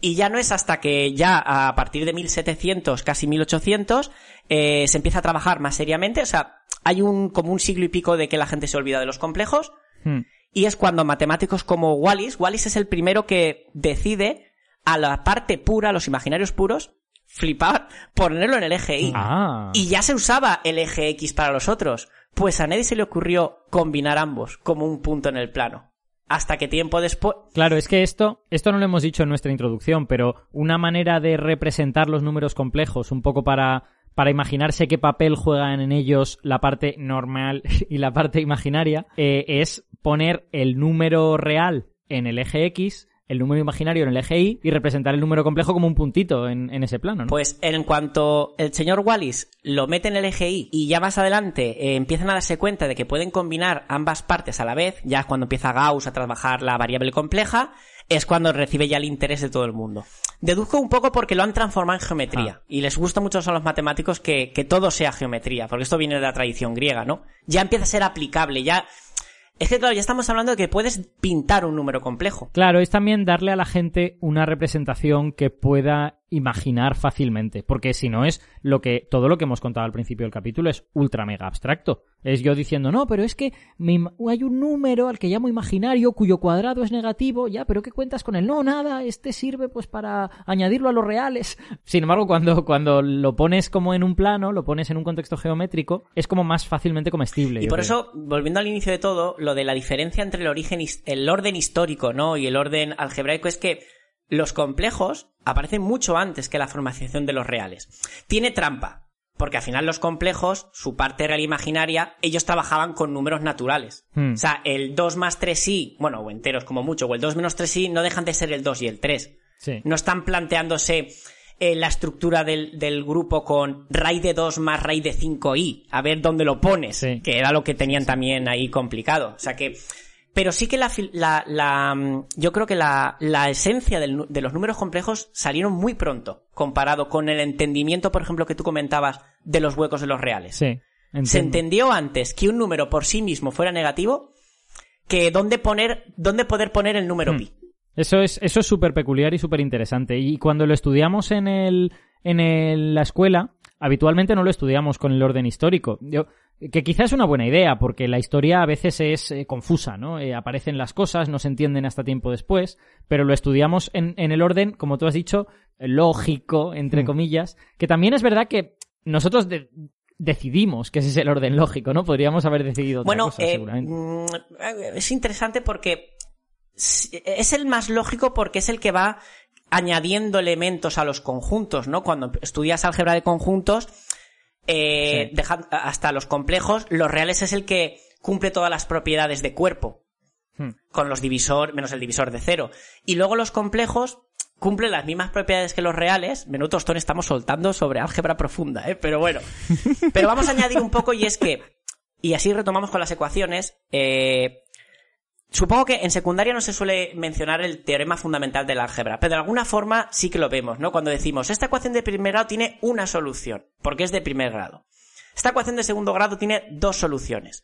Y ya no es hasta que ya a partir de 1700, casi 1800, eh, se empieza a trabajar más seriamente. O sea, hay un, como un siglo y pico de que la gente se olvida de los complejos. Hmm. Y es cuando matemáticos como Wallis, Wallis es el primero que decide a la parte pura, a los imaginarios puros, flipar, ponerlo en el eje Y. Ah. Y ya se usaba el eje X para los otros. Pues a nadie se le ocurrió combinar ambos como un punto en el plano. Hasta que tiempo después... Claro, es que esto, esto no lo hemos dicho en nuestra introducción, pero una manera de representar los números complejos, un poco para, para imaginarse qué papel juegan en ellos la parte normal y la parte imaginaria, eh, es poner el número real en el eje X el número imaginario en el eje Y y representar el número complejo como un puntito en, en ese plano, ¿no? Pues en cuanto el señor Wallis lo mete en el eje Y y ya más adelante eh, empiezan a darse cuenta de que pueden combinar ambas partes a la vez, ya es cuando empieza Gauss a trabajar la variable compleja, es cuando recibe ya el interés de todo el mundo. Deduzco un poco porque lo han transformado en geometría. Ah. Y les gusta mucho a los matemáticos que, que todo sea geometría, porque esto viene de la tradición griega, ¿no? Ya empieza a ser aplicable, ya... Es que claro, ya estamos hablando de que puedes pintar un número complejo. Claro, es también darle a la gente una representación que pueda imaginar fácilmente, porque si no es lo que todo lo que hemos contado al principio del capítulo es ultra mega abstracto. Es yo diciendo, "No, pero es que me hay un número al que llamo imaginario cuyo cuadrado es negativo, ya, pero ¿qué cuentas con él? No, nada, este sirve pues para añadirlo a los reales." Sin embargo, cuando cuando lo pones como en un plano, lo pones en un contexto geométrico, es como más fácilmente comestible. Y por creo. eso, volviendo al inicio de todo, lo de la diferencia entre el origen, el orden histórico, ¿no? Y el orden algebraico es que los complejos aparecen mucho antes que la formalización de los reales. Tiene trampa, porque al final los complejos, su parte real imaginaria, ellos trabajaban con números naturales. Hmm. O sea, el 2 más 3i, bueno, o enteros como mucho, o el 2 menos 3i no dejan de ser el 2 y el 3. Sí. No están planteándose eh, la estructura del, del grupo con raíz de 2 más raíz de 5i. A ver dónde lo pones. Sí. Que era lo que tenían también ahí complicado. O sea que... Pero sí que la, la, la, mm, yo creo que la, la esencia del de los números complejos salieron muy pronto comparado con el entendimiento, por ejemplo, que tú comentabas de los huecos de los reales. Sí. Se entendió antes que un número por sí mismo fuera negativo que dónde poner, dónde poder poner el número Hmm. pi. Eso es eso es súper peculiar y súper interesante. Y cuando lo estudiamos en el en el- la escuela, habitualmente no lo estudiamos con el orden histórico. Yo, que quizás es una buena idea, porque la historia a veces es eh, confusa, ¿no? Eh, aparecen las cosas, no se entienden hasta tiempo después, pero lo estudiamos en, en el orden, como tú has dicho, lógico, entre Mm. comillas, que también es verdad que nosotros de- decidimos que ese es el orden lógico, ¿no? Podríamos haber decidido otra Bueno, cosa, eh, seguramente. mm, es interesante porque es el más lógico porque es el que va añadiendo elementos a los conjuntos, ¿no? Cuando estudias álgebra de conjuntos, eh, Sí. deja- hasta los complejos, los reales es el que cumple todas las propiedades de cuerpo, Hmm. con los divisor, menos el divisor de cero. Y luego los complejos cumplen las mismas propiedades que los reales. Menudo tostón estamos soltando sobre álgebra profunda, ¿eh? Pero bueno. Pero vamos a añadir un poco y es que, y así retomamos con las ecuaciones, eh, Supongo que en secundaria no se suele mencionar el teorema fundamental del álgebra, pero de alguna forma sí que lo vemos, ¿no? Cuando decimos, esta ecuación de primer grado tiene una solución, porque es de primer grado. Esta ecuación de segundo grado tiene dos soluciones.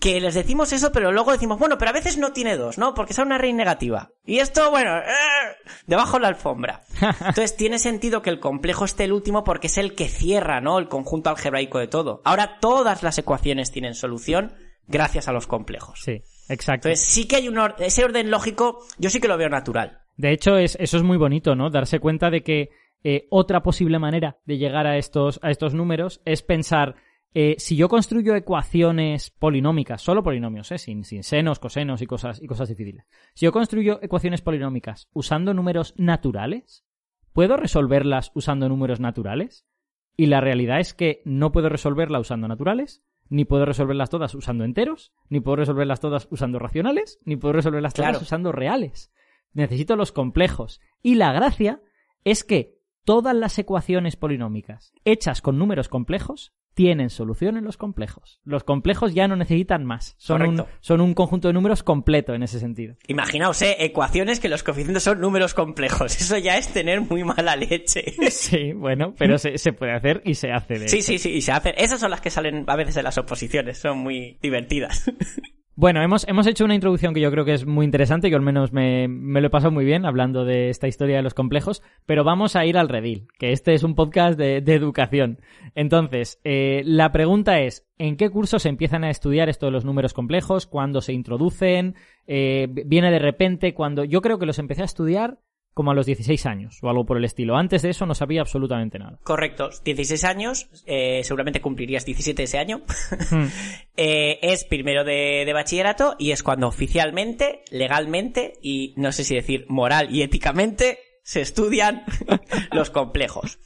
Que les decimos eso, pero luego decimos, bueno, pero a veces no tiene dos, ¿no? Porque es una raíz negativa. Y esto, bueno, ¡eh! debajo de la alfombra. Entonces tiene sentido que el complejo esté el último porque es el que cierra, ¿no? El conjunto algebraico de todo. Ahora todas las ecuaciones tienen solución gracias a los complejos. Sí, exacto. Entonces sí que hay un or- ese orden lógico, yo sí que lo veo natural. De hecho, es, eso es muy bonito, ¿no? Darse cuenta de que eh, otra posible manera de llegar a estos, a estos números es pensar, eh, si yo construyo ecuaciones polinómicas, solo polinomios, ¿eh? sin, sin senos, cosenos y cosas, y cosas difíciles. Si yo construyo ecuaciones polinómicas usando números naturales, ¿puedo resolverlas usando números naturales? Y la realidad es que no puedo resolverla usando naturales, ni puedo resolverlas todas usando enteros, ni puedo resolverlas todas usando racionales, ni puedo resolverlas todas usando reales. Necesito los complejos. Y la gracia es que todas las ecuaciones polinómicas hechas con números complejos tienen solución en los complejos. Los complejos ya no necesitan más. Son, un, Correcto. son un conjunto de números completo en ese sentido. Imaginaos, ¿eh? Ecuaciones que los coeficientes son números complejos. Eso ya es tener muy mala leche. Sí, bueno, pero se, se puede hacer y se hace de Sí, hecho. sí, sí, y se hacen. Esas son las que salen a veces en las oposiciones, son muy divertidas. Bueno, hemos, hemos hecho una introducción que yo creo que es muy interesante, que al menos me, me lo he pasado muy bien hablando de esta historia de los complejos, pero vamos a ir al redil, que este es un podcast de, de educación. Entonces, eh, la pregunta es, ¿en qué cursos se empiezan a estudiar esto de los números complejos? ¿Cuándo se introducen? Eh, ¿Viene de repente? cuando Yo creo que los empecé a estudiar como a los 16 años o algo por el estilo. Antes de eso no sabía absolutamente nada. Correcto, 16 años, eh, seguramente cumplirías 17 ese año. Hmm. Eh, es primero de, de bachillerato y es cuando oficialmente, legalmente y no sé si decir moral y éticamente se estudian los complejos.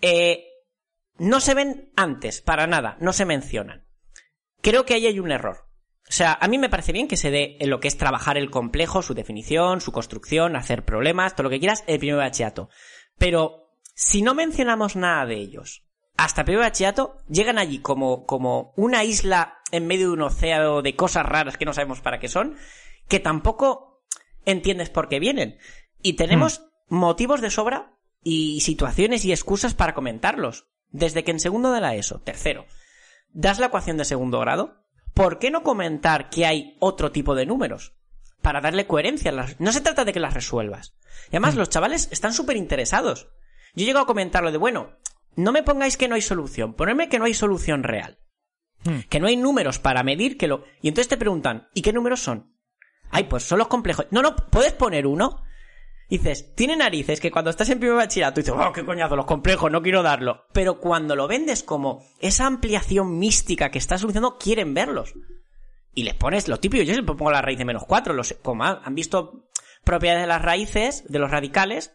Eh, no se ven antes, para nada, no se mencionan. Creo que ahí hay un error. O sea, a mí me parece bien que se dé en lo que es trabajar el complejo, su definición, su construcción, hacer problemas, todo lo que quieras, el primer bachiato. Pero si no mencionamos nada de ellos, hasta primer bachiato, llegan allí como, como una isla en medio de un océano de cosas raras que no sabemos para qué son, que tampoco entiendes por qué vienen. Y tenemos motivos de sobra y situaciones y excusas para comentarlos. Desde que en segundo de la ESO, tercero, das la ecuación de segundo grado, ¿por qué no comentar que hay otro tipo de números? Para darle coherencia. a las- No se trata de que las resuelvas. Y además, los chavales están súper interesados. Yo llego a comentarlo de, bueno, no me pongáis que no hay solución, ponedme que no hay solución real. Hmm. Que no hay números para medir que lo... Y entonces te preguntan, ¿y qué números son? Ay, pues son los complejos. No, no, ¿puedes poner uno? Dices, tiene narices que cuando estás en primer bachillerato dices, oh, qué coñazo, los complejos, no quiero darlo. Pero cuando lo vendes como esa ampliación mística que estás solucionando, quieren verlos. Y les pones lo típico, yo siempre pongo la raíz de menos cuatro, los, como han visto propiedades de las raíces, de los radicales,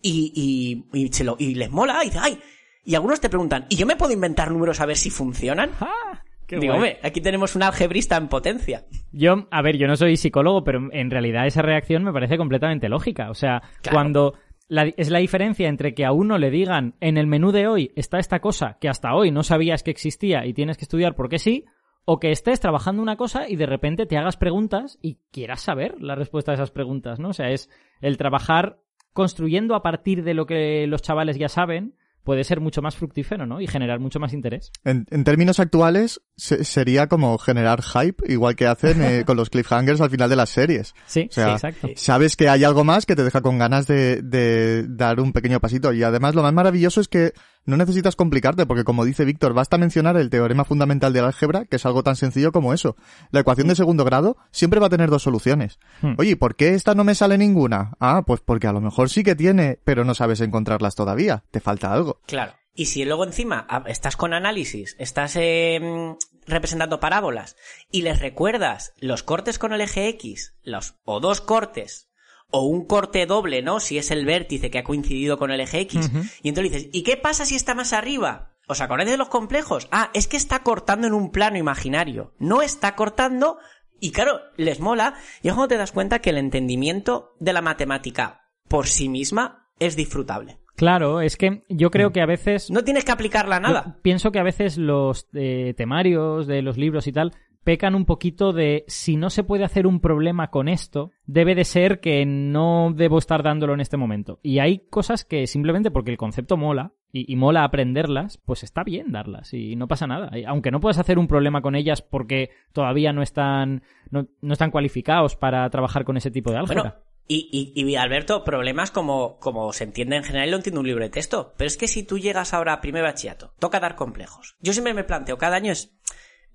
y, y, y, y les mola, y dice, ay, y algunos te preguntan, ¿y yo me puedo inventar números a ver si funcionan? ¡Ah! Qué Digo, guay. hombre, aquí tenemos un algebrista en potencia. Yo, a ver, yo no soy psicólogo, pero en realidad esa reacción me parece completamente lógica. O sea, Claro. cuando la- es la diferencia entre que a uno le digan en el menú de hoy está esta cosa que hasta hoy no sabías que existía y tienes que estudiar porque sí, o que estés trabajando una cosa y de repente te hagas preguntas y quieras saber la respuesta a esas preguntas, ¿no? O sea, es el trabajar construyendo a partir de lo que los chavales ya saben puede ser mucho más fructífero, ¿no? Y generar mucho más interés. En, en términos actuales, se- sería como generar hype, igual que hacen eh, con los cliffhangers al final de las series. Sí, O sea, sí, exacto. Sabes que hay algo más que te deja con ganas de, de dar un pequeño pasito. Y además lo más maravilloso es que no necesitas complicarte, porque como dice Víctor, basta mencionar el teorema fundamental del álgebra, que es algo tan sencillo como eso. La ecuación de segundo grado siempre va a tener dos soluciones. Hmm. Oye, ¿por qué esta no me sale ninguna? Ah, pues porque a lo mejor sí que tiene, pero no sabes encontrarlas todavía. Te falta algo. Claro. Y si luego encima estás con análisis, estás eh, representando parábolas y les recuerdas los cortes con el eje X, los, o dos cortes, o un corte doble, ¿no? Si es el vértice que ha coincidido con el eje X. Y entonces dices, ¿y qué pasa si está más arriba? ¿Os acordáis de los complejos? Ah, es que está cortando en un plano imaginario. No está cortando y claro, les mola. Y es cuando te das cuenta que el entendimiento de la matemática por sí misma es disfrutable. Claro, es que yo creo que a veces No tienes que aplicarla a nada. Pienso que a veces los eh, temarios de los libros y tal pecan un poquito de si no se puede hacer un problema con esto, debe de ser que no debo estar dándolo en este momento. Y hay cosas que simplemente porque el concepto mola y, y mola aprenderlas, pues está bien darlas y no pasa nada. Y Aunque no puedas hacer un problema con ellas porque todavía no están, no, no están cualificados para trabajar con ese tipo de álgebra. Bueno, y, y, y Alberto, problemas como, como se entiende en general, lo entiende un libro de texto. Pero es que si tú llegas ahora a primer bachillerato, toca dar complejos. Yo siempre me planteo, cada año es,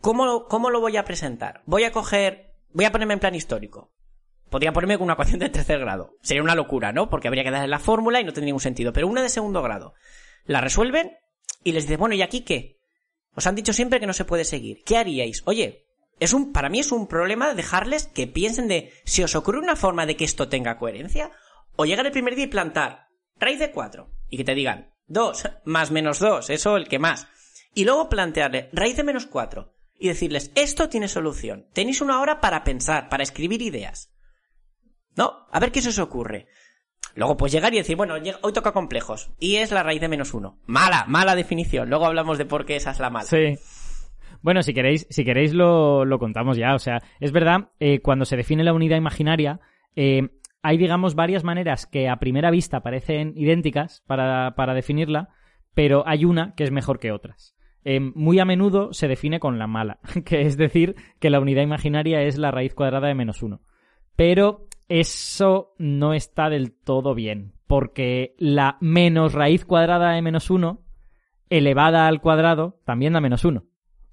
¿cómo, lo- cómo lo voy a presentar? Voy a coger, voy a ponerme en plan histórico. Podría ponerme con una ecuación de tercer grado. Sería una locura, ¿no? Porque habría que darle la fórmula y no tendría ningún sentido. Pero una de segundo grado. La resuelven y les dices, bueno, ¿y aquí qué? Os han dicho siempre que no se puede seguir. ¿Qué haríais? Oye, es un, para mí es un problema dejarles que piensen de si os ocurre una forma de que esto tenga coherencia, o llegar el primer día y plantar raíz de 4 y que te digan 2 más menos 2, eso el que más. Y luego plantearle raíz de menos 4 y decirles esto tiene solución. Tenéis una hora para pensar, para escribir ideas. No, a ver qué se os ocurre. Luego pues llegar y decir, bueno, hoy toca complejos. Y es la raíz de menos uno. Mala, mala definición. Luego hablamos de por qué esa es la mala. Sí. Bueno, si queréis, si queréis lo, lo contamos ya. O sea, es verdad, eh, cuando se define la unidad imaginaria, eh, hay, digamos, varias maneras que a primera vista parecen idénticas para, para definirla, pero hay una que es mejor que otras. Eh, muy a menudo se define con la mala, que es decir, que la unidad imaginaria es la raíz cuadrada de menos uno. Pero eso no está del todo bien, porque la menos raíz cuadrada de menos uno elevada al cuadrado también da menos uno.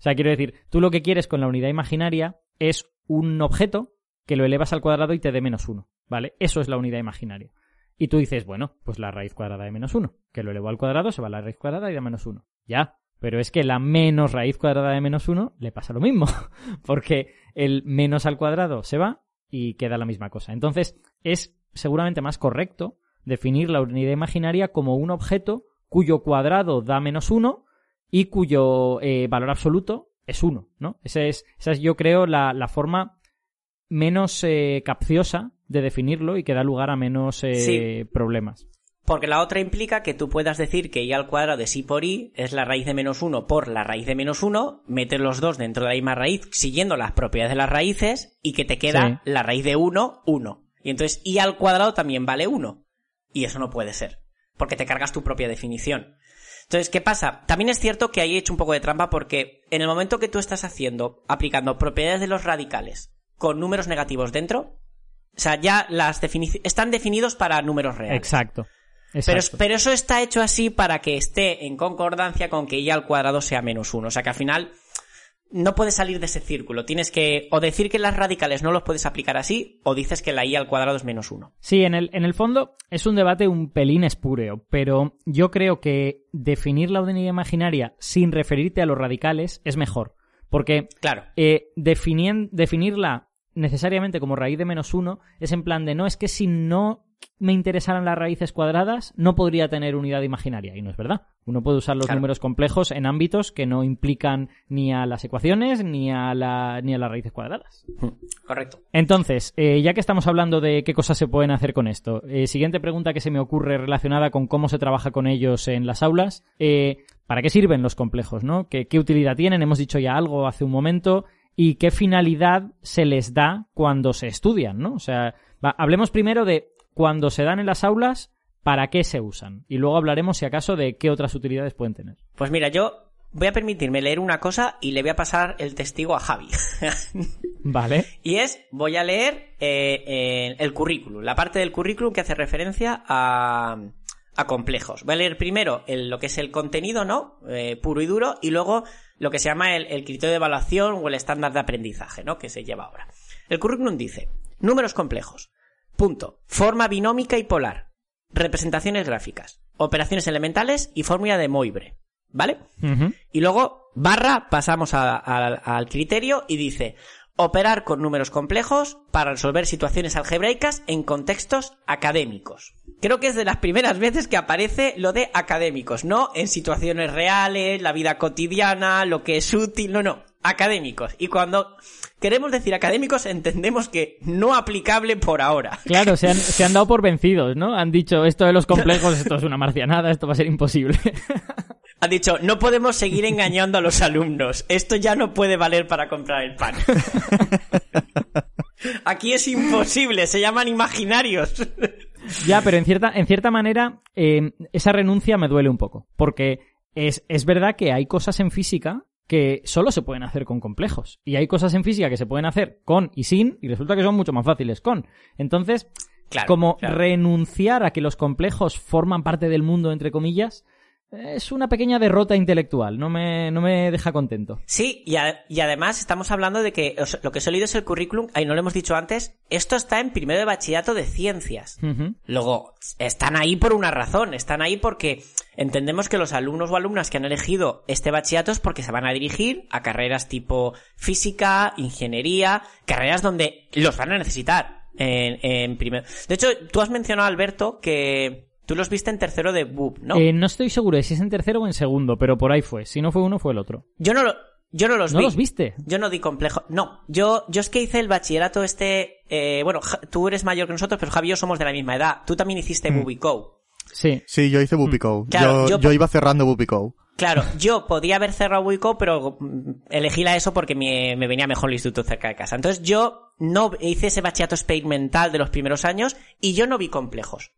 Sea, quiero decir, tú lo que quieres con la unidad imaginaria es un objeto que lo elevas al cuadrado y te dé menos uno, ¿vale? Eso es la unidad imaginaria. Y tú dices, bueno, pues la raíz cuadrada de menos uno, que lo elevo al cuadrado, se va a la raíz cuadrada y da menos uno. Ya, pero es que la menos raíz cuadrada de menos uno le pasa lo mismo, porque el menos al cuadrado se va y queda la misma cosa. Entonces, es seguramente más correcto definir la unidad imaginaria como un objeto cuyo cuadrado da menos uno y cuyo eh, valor absoluto es 1, ¿no? Esa es, esa es yo creo, la, la forma menos eh, capciosa de definirlo y que da lugar a menos eh, Sí. problemas. Porque la otra implica que tú puedas decir que y al cuadrado de sí por i es la raíz de menos 1 por la raíz de menos 1, meter los dos dentro de la misma raíz siguiendo las propiedades de las raíces y que te queda Sí. la raíz de 1, 1. Y entonces i al cuadrado también vale 1. Y eso no puede ser. Porque te cargas tu propia definición. Entonces, ¿qué pasa? También es cierto que ahí he hecho un poco de trampa porque en el momento que tú estás haciendo, aplicando propiedades de los radicales con números negativos dentro, o sea, ya las defini- están definidos para números reales. Exacto. Pero, eso está hecho así para que esté en concordancia con que y al cuadrado sea menos uno. O sea que al final no puedes salir de ese círculo. Tienes que o decir que las radicales no los puedes aplicar así, o dices que la y al cuadrado es menos uno. Sí, en el, en el fondo es un debate un pelín espúreo, pero yo creo que definir la unidad imaginaria sin referirte a los radicales es mejor. Porque Claro. eh, definirla necesariamente como raíz de menos uno es en plan de no, es que si no me interesaran las raíces cuadradas no podría tener unidad imaginaria. Y no es verdad. Uno puede usar los Claro. números complejos en ámbitos que no implican ni a las ecuaciones ni a, la, ni a las raíces cuadradas. Correcto. Entonces, eh, ya que estamos hablando de qué cosas se pueden hacer con esto, eh, siguiente pregunta que se me ocurre relacionada con cómo se trabaja con ellos en las aulas. eh, ¿Para qué sirven los complejos? ¿no? ¿Qué, ¿Qué utilidad tienen? Hemos dicho ya algo hace un momento. ¿Y qué finalidad se les da cuando se estudian? ¿no? O sea, va, hablemos primero de cuando se dan en las aulas, ¿para qué se usan? Y luego hablaremos, si acaso, de qué otras utilidades pueden tener. Pues mira, yo voy a permitirme leer una cosa y le voy a pasar el testigo a Javi. Vale. Y es, voy a leer eh, eh, el currículum, la parte del currículum que hace referencia a, a complejos. Voy a leer primero el- lo que es el contenido, ¿no? Eh, puro y duro, y luego lo que se llama el, el criterio de evaluación o el estándar de aprendizaje, ¿no? Que se lleva ahora. El currículum dice, números complejos. Punto. Forma binómica y polar. Representaciones gráficas. Operaciones elementales y fórmula de Moivre. ¿Vale? Y luego, barra, pasamos a- a- al criterio y dice, operar con números complejos para resolver situaciones algebraicas en contextos académicos. Creo que es de las primeras veces que aparece lo de académicos, no en situaciones reales, la vida cotidiana, lo que es útil, no, no, académicos. Y cuando queremos decir académicos entendemos que no aplicable por ahora. Claro, se han, se han dado por vencidos, ¿no? Han dicho, esto de los complejos, esto es una marcianada, esto va a ser imposible. Ha dicho, no podemos seguir engañando a los alumnos. Esto ya no puede valer para comprar el pan. Aquí es imposible, se llaman imaginarios. ya, pero en cierta, en cierta manera, eh, esa renuncia me duele un poco. Porque es, es verdad que hay cosas en física que solo se pueden hacer con complejos. Y hay cosas en física que se pueden hacer con y sin, y resulta que son mucho más fáciles con. Entonces, Claro, como claro. renunciar a que los complejos forman parte del mundo, entre comillas, es una pequeña derrota intelectual. No me, no me deja contento. Sí, y, a- y además estamos hablando de que lo que os he leído es el currículum, ahí no lo hemos dicho antes, esto está en primero de bachillerato de ciencias. Luego, están ahí por una razón, están ahí porque entendemos que los alumnos o alumnas que han elegido este bachillerato es porque se van a dirigir a carreras tipo física, ingeniería, carreras donde los van a necesitar en, en primero. De hecho, tú has mencionado, Alberto, que tú los viste en tercero de BUP, ¿no? Eh, no estoy seguro de si es en tercero o en segundo, pero por ahí fue. Si no fue uno, fue el otro. Yo no lo, yo no los ¿No vi. los viste? Yo no di complejo. No, yo, yo es que hice el bachillerato este. Eh, bueno, tú eres mayor que nosotros, pero Javi y yo somos de la misma edad. Tú también hiciste Mm. Bubico. Sí. Sí, yo hice Bupico. Claro, yo, yo- yo iba cerrando Bupico. Claro, yo podía haber cerrado Bubico, pero mm, elegí la ESO porque me, me venía mejor el instituto cerca de casa. Entonces yo no hice ese bachillerato experimental de los primeros años y yo no vi complejos.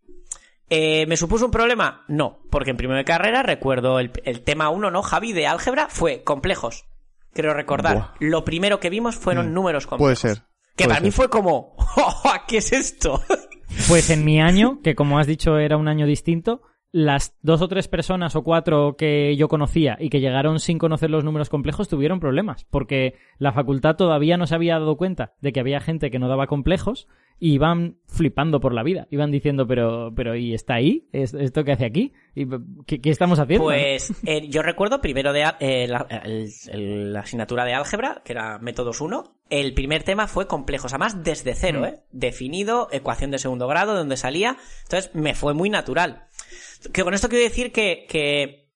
Eh, ¿Me supuso un problema? No, porque en primero de carrera recuerdo el, el tema 1, ¿no, Javi? De álgebra fue complejos. Creo recordar. Buah. Lo primero que vimos fueron Mm, números Puede complejos. ser. Que puede para mí fue como, ¿qué es esto? Pues en mi año, que como has dicho era un año distinto, las dos o tres personas o cuatro que yo conocía y que llegaron sin conocer los números complejos tuvieron problemas, porque la facultad todavía no se había dado cuenta de que había gente que no daba complejos y iban flipando por la vida. Iban diciendo, pero, pero ¿y está ahí? ¿Es- ¿Esto qué hace aquí? ¿Y qué, qué estamos haciendo? Pues eh, yo recuerdo primero de eh, la, el- el- la asignatura de álgebra, que era métodos 1, el primer tema fue complejos, además desde cero, Mm. ¿eh? Definido, ecuación de segundo grado, de donde salía, entonces me fue muy natural. Que con esto quiero decir que, que,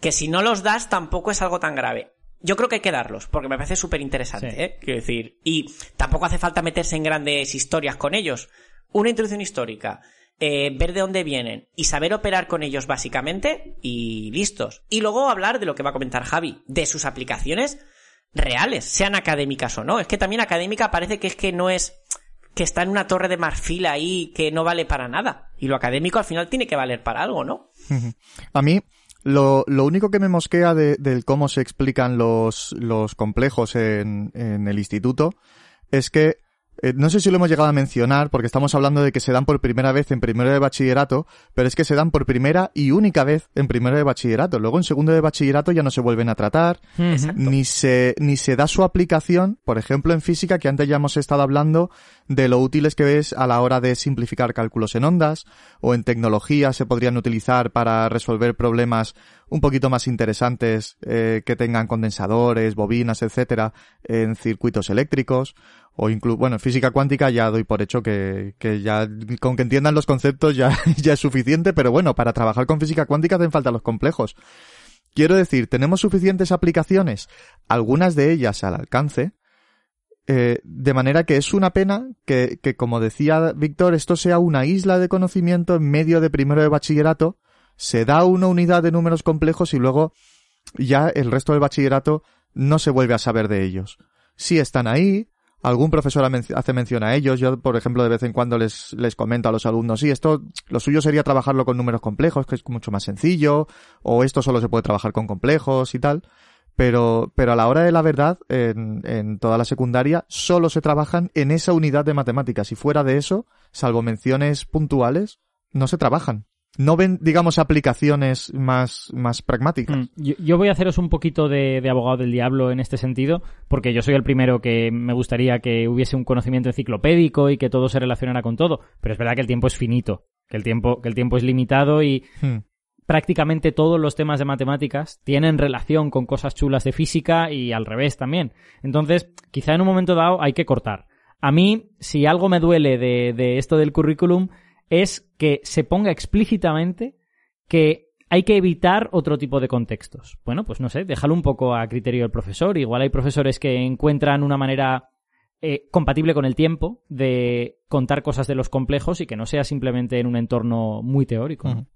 que si no los das tampoco es algo tan grave. yo creo que hay que darlos, porque me parece súper interesante, Sí. ¿eh? Quiero decir, y tampoco hace falta meterse en grandes historias con ellos. Una introducción histórica, eh, ver de dónde vienen y saber operar con ellos básicamente y listos. Y luego hablar de lo que va a comentar Javi, de sus aplicaciones reales, sean académicas o no. Es que también académica parece que es que no es que está en una torre de marfil ahí que no vale para nada. Y lo académico al final tiene que valer para algo, ¿no? A mí, lo, lo único que me mosquea de, cómo se explican los, los complejos en, en el instituto es que, eh, no sé si lo hemos llegado a mencionar, porque estamos hablando de que se dan por primera vez en primero de bachillerato, pero es que se dan por primera y única vez en primero de bachillerato. Luego en segundo de bachillerato ya no se vuelven a tratar, Exacto. ni se, ni se da su aplicación, por ejemplo, en física, que antes ya hemos estado hablando de lo útiles que es a la hora de simplificar cálculos en ondas, o en tecnología se podrían utilizar para resolver problemas un poquito más interesantes eh, que tengan condensadores, bobinas, etcétera, en circuitos eléctricos, o incluso, bueno, en física cuántica ya doy por hecho que, que ya, con que entiendan los conceptos ya, ya es suficiente, pero bueno, para trabajar con física cuántica hacen falta los complejos. Quiero decir, tenemos suficientes aplicaciones, algunas de ellas al alcance, eh, de manera que es una pena que, que, como decía Víctor, esto sea una isla de conocimiento en medio de primero de bachillerato, se da una unidad de números complejos y luego ya el resto del bachillerato no se vuelve a saber de ellos. Sí están ahí, algún profesor hace mención a ellos, yo por ejemplo de vez en cuando les, les comento a los alumnos, sí, esto, lo suyo sería trabajarlo con números complejos, que es mucho más sencillo, o esto solo se puede trabajar con complejos y tal, pero, pero a la hora de la verdad, en, en toda la secundaria, solo se trabajan en esa unidad de matemáticas, y fuera de eso, salvo menciones puntuales, no se trabajan. No ven, digamos, aplicaciones más, más pragmáticas. Mm, Yo, yo voy a haceros un poquito de, de abogado del diablo en este sentido, porque yo soy el primero que me gustaría que hubiese un conocimiento enciclopédico y que todo se relacionara con todo, pero es verdad que el tiempo es finito, que el tiempo, que el tiempo es limitado y Hmm. prácticamente todos los temas de matemáticas tienen relación con cosas chulas de física y al revés también. Entonces, quizá en un momento dado hay que cortar. A mí, si algo me duele de, de esto del currículum, es que se ponga explícitamente que hay que evitar otro tipo de contextos. Bueno, pues no sé, déjalo un poco a criterio del profesor. Igual hay profesores que encuentran una manera eh, compatible con el tiempo de contar cosas de los complejos y que no sea simplemente en un entorno muy teórico. ¿no? Ujú.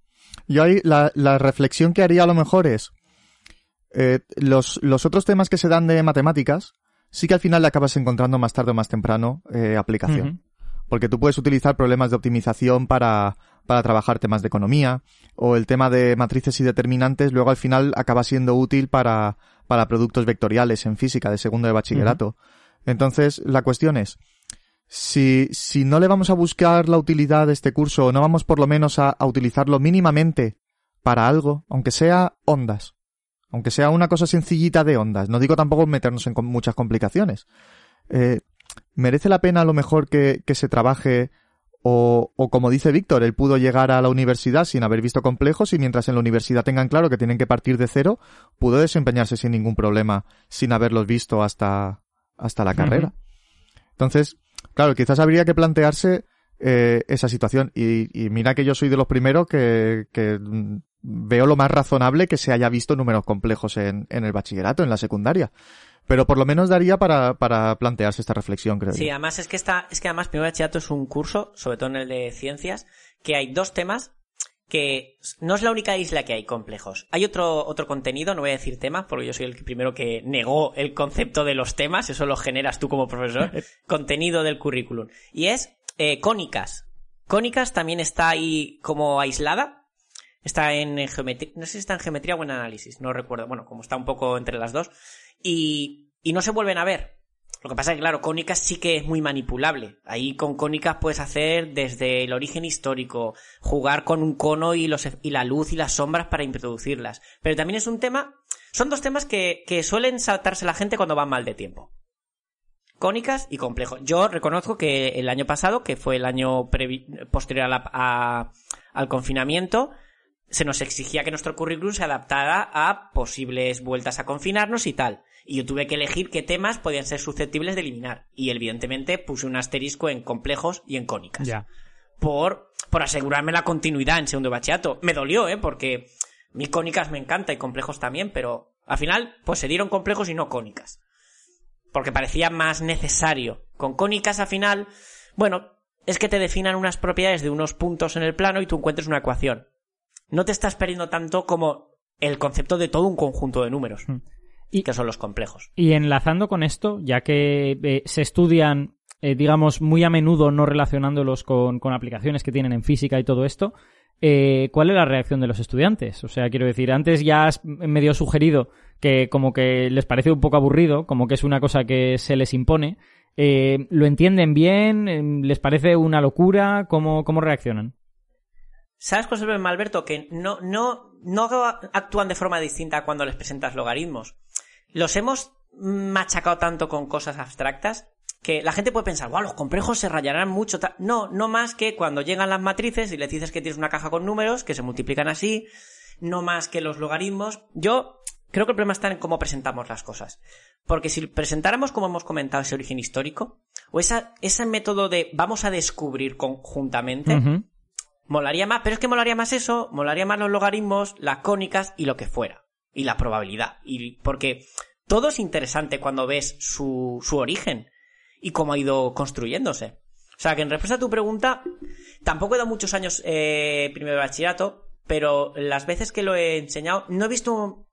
Yo ahí la, la reflexión que haría a lo mejor es eh, los, los otros temas que se dan de matemáticas sí que al final le acabas encontrando más tarde o más temprano eh, aplicación. Porque tú puedes utilizar problemas de optimización para, para trabajar temas de economía o el tema de matrices y determinantes luego al final acaba siendo útil para, para productos vectoriales en física de segundo de bachillerato. Entonces, la cuestión es, si, si no le vamos a buscar la utilidad de este curso o no vamos por lo menos a, a utilizarlo mínimamente para algo, aunque sea ondas, aunque sea una cosa sencillita de ondas, no digo tampoco meternos en muchas complicaciones, eh, merece la pena a lo mejor que, que se trabaje o, o como dice Víctor, él pudo llegar a la universidad sin haber visto complejos y mientras en la universidad tengan claro que tienen que partir de cero, pudo desempeñarse sin ningún problema sin haberlos visto hasta, hasta la carrera. Entonces, claro, quizás habría que plantearse eh, esa situación. Y, y mira que yo soy de los primeros que, que veo lo más razonable que se haya visto números complejos en, en el bachillerato, en la secundaria. Pero por lo menos daría para, para plantearse esta reflexión, creo Sí, yo. además es que está, es que además primer bachillerato es un curso, sobre todo en el de ciencias, que hay dos temas que no es la única isla que hay complejos. Hay otro, otro contenido, no voy a decir temas, porque yo soy el primero que negó el concepto de los temas, eso lo generas tú como profesor, contenido del currículum. Y es eh, cónicas. Cónicas también está ahí como aislada. Está en geometría, no sé si está en geometría o en análisis, no recuerdo. Bueno, como está un poco entre las dos. Y, y no se vuelven a ver. Lo que pasa es que, claro, cónicas sí que es muy manipulable. Ahí con cónicas puedes hacer desde el origen histórico, jugar con un cono y, los, y la luz y las sombras para introducirlas. Pero también es un tema, son dos temas que, suelen saltarse la gente cuando van mal de tiempo. Cónicas y complejos. Yo reconozco que el año pasado, que fue el año posterior a- al confinamiento, se nos exigía que nuestro currículum se adaptara a posibles vueltas a confinarnos y tal. Y yo tuve que elegir qué temas podían ser susceptibles de eliminar. Y evidentemente puse un asterisco en complejos y en cónicas. Ya. Por, por asegurarme la continuidad en segundo de bachillerato. Me dolió, ¿eh? Porque mis cónicas me encanta y complejos también, pero Al final, pues se dieron complejos y no cónicas. Porque parecía más necesario. Con cónicas al final, bueno, es que te definan unas propiedades de unos puntos en el plano y tú encuentres una ecuación. No te estás perdiendo tanto como el concepto de todo un conjunto de números, Mm. Y- que son los complejos. Y enlazando con esto, ya que eh, se estudian, eh, digamos, muy a menudo, no relacionándolos con, con aplicaciones que tienen en física y todo esto, eh, ¿cuál es la reacción de los estudiantes? O sea, quiero decir, antes ya has medio sugerido que como que les parece un poco aburrido, como que es una cosa que se les impone. ¿Lo entienden bien? ¿Les parece una locura? ¿Cómo, cómo reaccionan? ¿Sabes cuál es el problema, Alberto? Que no, no, no actúan de forma distinta cuando les presentas logaritmos. Los hemos machacado tanto con cosas abstractas que la gente puede pensar, wow, los complejos se rayarán mucho. ta-". No, no más que cuando llegan las matrices y les dices que tienes una caja con números que se multiplican así, no más que los logaritmos. Yo creo que el problema está en cómo presentamos las cosas. Porque si presentáramos, como hemos comentado, ese origen histórico, o esa, ese método de vamos a descubrir conjuntamente. Molaría más, pero es que molaría más eso, molaría más los logaritmos, las cónicas y lo que fuera. Y la probabilidad. Y porque todo es interesante cuando ves su, su origen y cómo ha ido construyéndose. O sea que en respuesta a tu pregunta, tampoco he dado muchos años eh, primero de bachillerato, pero las veces que lo he enseñado, no he visto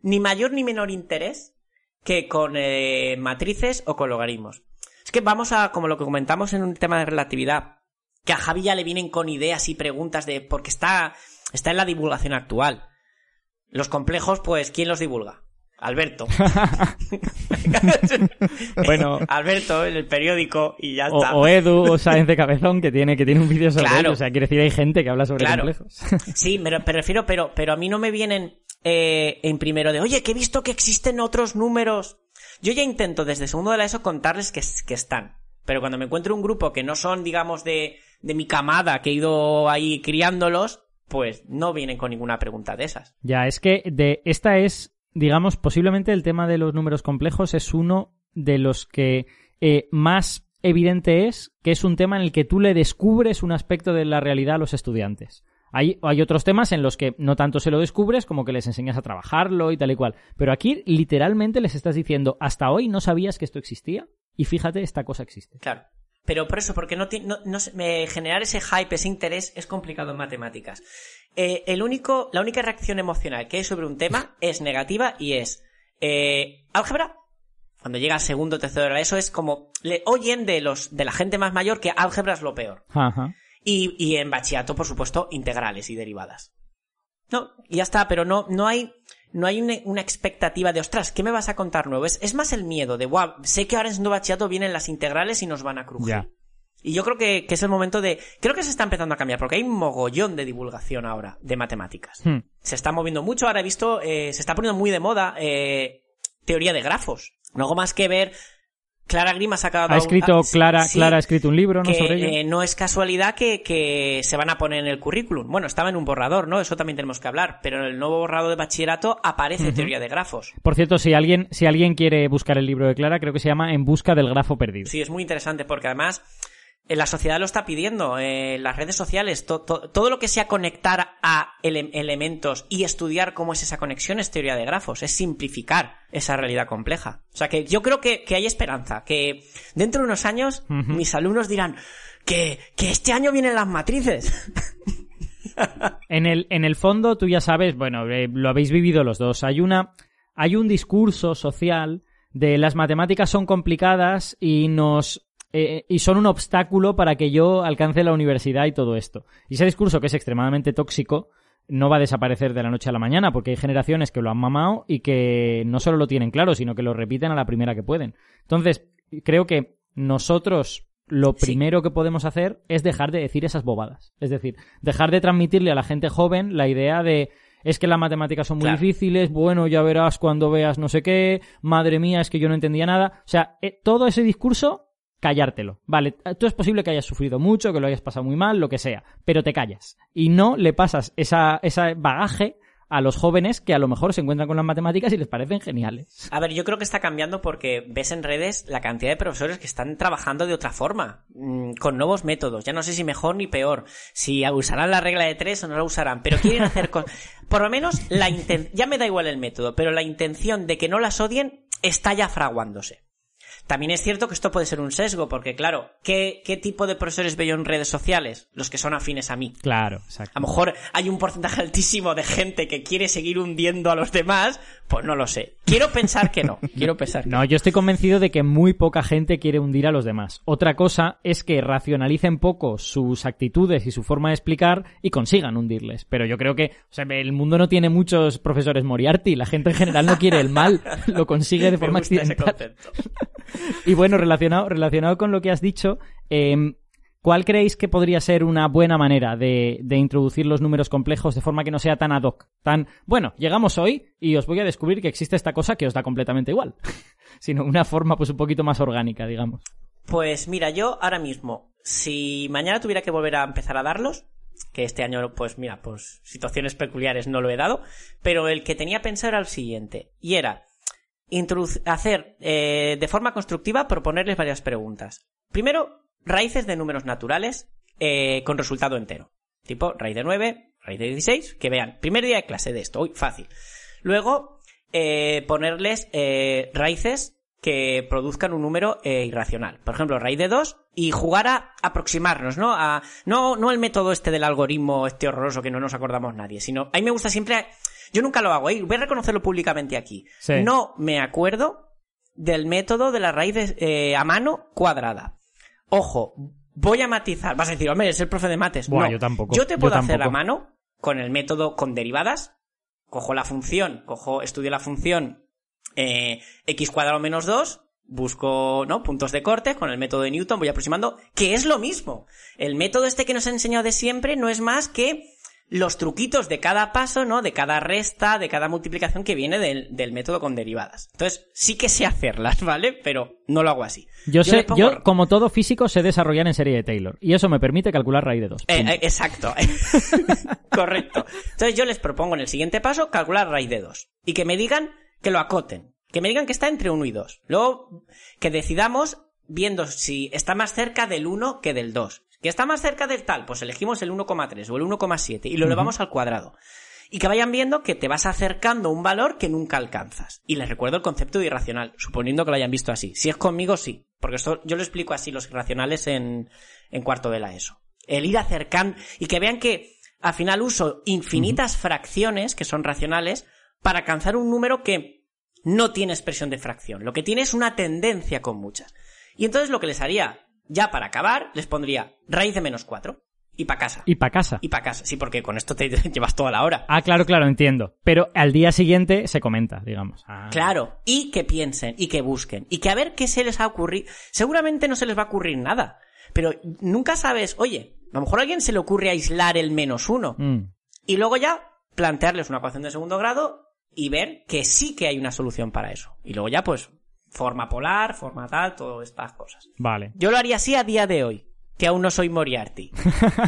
ni mayor ni menor interés que con eh, matrices o con logaritmos. Es que vamos a, como lo que comentamos en un tema de relatividad, que a Javi ya le vienen con ideas y preguntas de porque está está en la divulgación actual. Los complejos, pues ¿quién los divulga? Alberto. Bueno. Alberto en el periódico y ya está. o Edu o Sáenz de Cabezón, que tiene, que tiene un vídeo sobre Claro. ello. O sea, quiero decir, hay gente que habla sobre Claro. complejos. Sí, me, me refiero, pero, pero a mí no me vienen eh, en primero de, oye, que he visto que existen otros números. Yo ya intento desde segundo de la ESO contarles que, que están. Pero cuando me encuentro un grupo que no son, digamos, de, de mi camada, que he ido ahí criándolos, pues no vienen con ninguna pregunta de esas. Ya, es que de esta es, digamos, posiblemente el tema de los números complejos es uno de los que eh, más evidente es que es un tema en el que tú le descubres un aspecto de la realidad a los estudiantes. Hay, hay otros temas en los que no tanto se lo descubres como que les enseñas a trabajarlo y tal y cual. Pero aquí literalmente les estás diciendo, hasta hoy no sabías que esto existía y fíjate, esta cosa existe. Claro. Pero por eso, porque no, no, no generar ese hype, ese interés es complicado en matemáticas. Eh, el único, la única reacción emocional que hay sobre un tema es negativa y es eh, álgebra. Cuando llega al segundo o tercero ESO es como le oyen de los de la gente más mayor que álgebra es lo peor. Ajá. Y, y en bachillerato, por supuesto, integrales y derivadas. No, y ya está, pero no, no hay, no hay una, una expectativa de, ostras, ¿qué me vas a contar nuevo? Es, es más el miedo de, wow, sé que ahora en segundo bachillerato vienen las integrales y nos van a crujir. Y yo creo que, que es el momento de, creo que se está empezando a cambiar, porque hay un mogollón de divulgación ahora de matemáticas. Hmm. Se está moviendo mucho, ahora he visto, eh, se está poniendo muy de moda, eh, teoría de grafos. No hago más que ver, Clara Grima ha sacado... Ha escrito, ah, Clara, sí, Clara ha escrito un libro, ¿no? que Sobre ello. eh, no es casualidad que, que se van a poner en el currículum. Bueno, estaba en un borrador, ¿no? Eso también tenemos que hablar. Pero en el nuevo borrador de bachillerato aparece teoría de grafos. Por cierto, si alguien, si alguien quiere buscar el libro de Clara, creo que se llama En busca del grafo perdido. Sí, es muy interesante porque además la sociedad lo está pidiendo. eh, las redes sociales, to- to- todo lo que sea conectar a ele- elementos y estudiar cómo es esa conexión es teoría de grafos. Es simplificar esa realidad compleja. O sea que yo creo que, que hay esperanza. Que dentro de unos años mis alumnos dirán que, que este año vienen las matrices. En el, en el fondo, tú ya sabes, bueno, eh, lo habéis vivido los dos. Hay una, hay un discurso social de las matemáticas son complicadas y nos eh, y son un obstáculo para que yo alcance la universidad y todo esto. Y ese discurso que es extremadamente tóxico no va a desaparecer de la noche a la mañana porque hay generaciones que lo han mamado y que no solo lo tienen claro, sino que lo repiten a la primera que pueden. Entonces, creo que nosotros lo Sí. primero que podemos hacer es dejar de decir esas bobadas. Es decir, dejar de transmitirle a la gente joven la idea de es que las matemáticas son muy Claro. difíciles, bueno, ya verás cuando veas no sé qué, madre mía, es que yo no entendía nada. O sea, eh, todo ese discurso, callártelo. Vale, tú es posible que hayas sufrido mucho, que lo hayas pasado muy mal, lo que sea, pero te callas. Y no le pasas esa, ese bagaje a los jóvenes que a lo mejor se encuentran con las matemáticas y les parecen geniales. A ver, yo creo que está cambiando porque ves en redes la cantidad de profesores que están trabajando de otra forma, mm, con nuevos métodos. Ya no sé si mejor ni peor, si usarán la regla de tres o no la usarán, pero quieren hacer con... Por lo menos la inten... ya me da igual el método, pero la intención de que no las odien está ya fraguándose. También es cierto que esto puede ser un sesgo, porque claro, ¿qué, qué tipo de profesores veo en redes sociales? Los que son afines a mí. Claro, exacto. A lo mejor hay un porcentaje altísimo de gente que quiere seguir hundiendo a los demás, pues no lo sé. Quiero pensar que no. Quiero pensar que No, yo estoy convencido de que muy poca gente quiere hundir a los demás. Otra cosa es que racionalicen poco sus actitudes y su forma de explicar y consigan hundirles. Pero yo creo que, o sea, el mundo no tiene muchos profesores Moriarty. La gente en general no quiere el mal, lo consigue de Me forma gusta ese accidental. Y bueno, relacionado, relacionado con lo que has dicho, em, ¿cuál creéis que podría ser una buena manera de, de introducir los números complejos de forma que no sea tan ad hoc? Tan, bueno, llegamos hoy y os voy a descubrir que existe esta cosa que os da completamente igual. Sino una forma pues un poquito más orgánica, digamos. Pues mira, yo ahora mismo, si mañana tuviera que volver a empezar a darlos, que este año, pues mira, pues situaciones peculiares no lo he dado, pero el que tenía pensado era el siguiente, y era hacer eh, de forma constructiva, proponerles varias preguntas. Primero, raíces de números naturales eh, con resultado entero. Tipo raíz de 9, raíz de 16, que vean, primer día de clase de esto, uy, fácil. Luego, eh, ponerles eh, raíces que produzcan un número irracional. Por ejemplo, raíz de 2 y jugar a aproximarnos, ¿no? A, no, no el método este del algoritmo este horroroso que no nos acordamos nadie, sino a mí me gusta siempre, yo nunca lo hago, ¿eh? voy a reconocerlo públicamente aquí. Sí. No me acuerdo del método de la raíz de- eh, a mano cuadrada. Ojo, voy a matizar. Vas a decir, hombre, es el profe de mates. Buah, no, yo tampoco, Yo te yo puedo hacer a mano con el método con derivadas. Cojo la función, cojo, estudio la función eh, x cuadrado menos 2, busco ¿no? puntos de corte con el método de Newton, voy aproximando, que es lo mismo. El método este que nos ha enseñado de siempre no es más que los truquitos de cada paso, ¿no? De cada resta, de cada multiplicación que viene del, del método con derivadas. Entonces, sí que sé hacerlas, ¿vale? Pero no lo hago así. Yo, sé, pongo- yo, como todo físico, sé desarrollar en serie de Taylor. Y eso me permite calcular raíz de 2. Eh, eh, exacto. Correcto. Entonces yo les propongo en el siguiente paso calcular raíz de 2. Y que me digan que lo acoten. Que me digan que está entre 1 y 2. Luego que decidamos viendo si está más cerca del 1 que del 2. Que está más cerca del tal, pues elegimos el 1,3 o el 1,7 y lo elevamos al cuadrado. Y que vayan viendo que te vas acercando a un valor que nunca alcanzas. Y les recuerdo el concepto de irracional, suponiendo que lo hayan visto así. Si es conmigo, sí. Porque esto yo lo explico así, los irracionales en, en cuarto de la ESO. El ir acercando y que vean que al final uso infinitas fracciones que son racionales para alcanzar un número que no tiene expresión de fracción. Lo que tiene es una tendencia con muchas. Y entonces lo que les haría, ya para acabar, les pondría raíz de menos 4 y para casa. Y para casa. Y para casa. Sí, porque con esto te llevas toda la hora. Ah, claro, claro, entiendo. Pero al día siguiente se comenta, digamos. Ah. Claro, y que piensen, y que busquen, y que a ver qué se les ha ocurrido. Seguramente no se les va a ocurrir nada, pero nunca sabes, oye, a lo mejor a alguien se le ocurre aislar el menos uno, Mm. y luego ya plantearles una ecuación de segundo grado y ver que sí que hay una solución para eso. Y luego ya, pues, forma polar, forma tal, todas estas cosas. Vale. Yo lo haría así a día de hoy, que aún no soy Moriarty.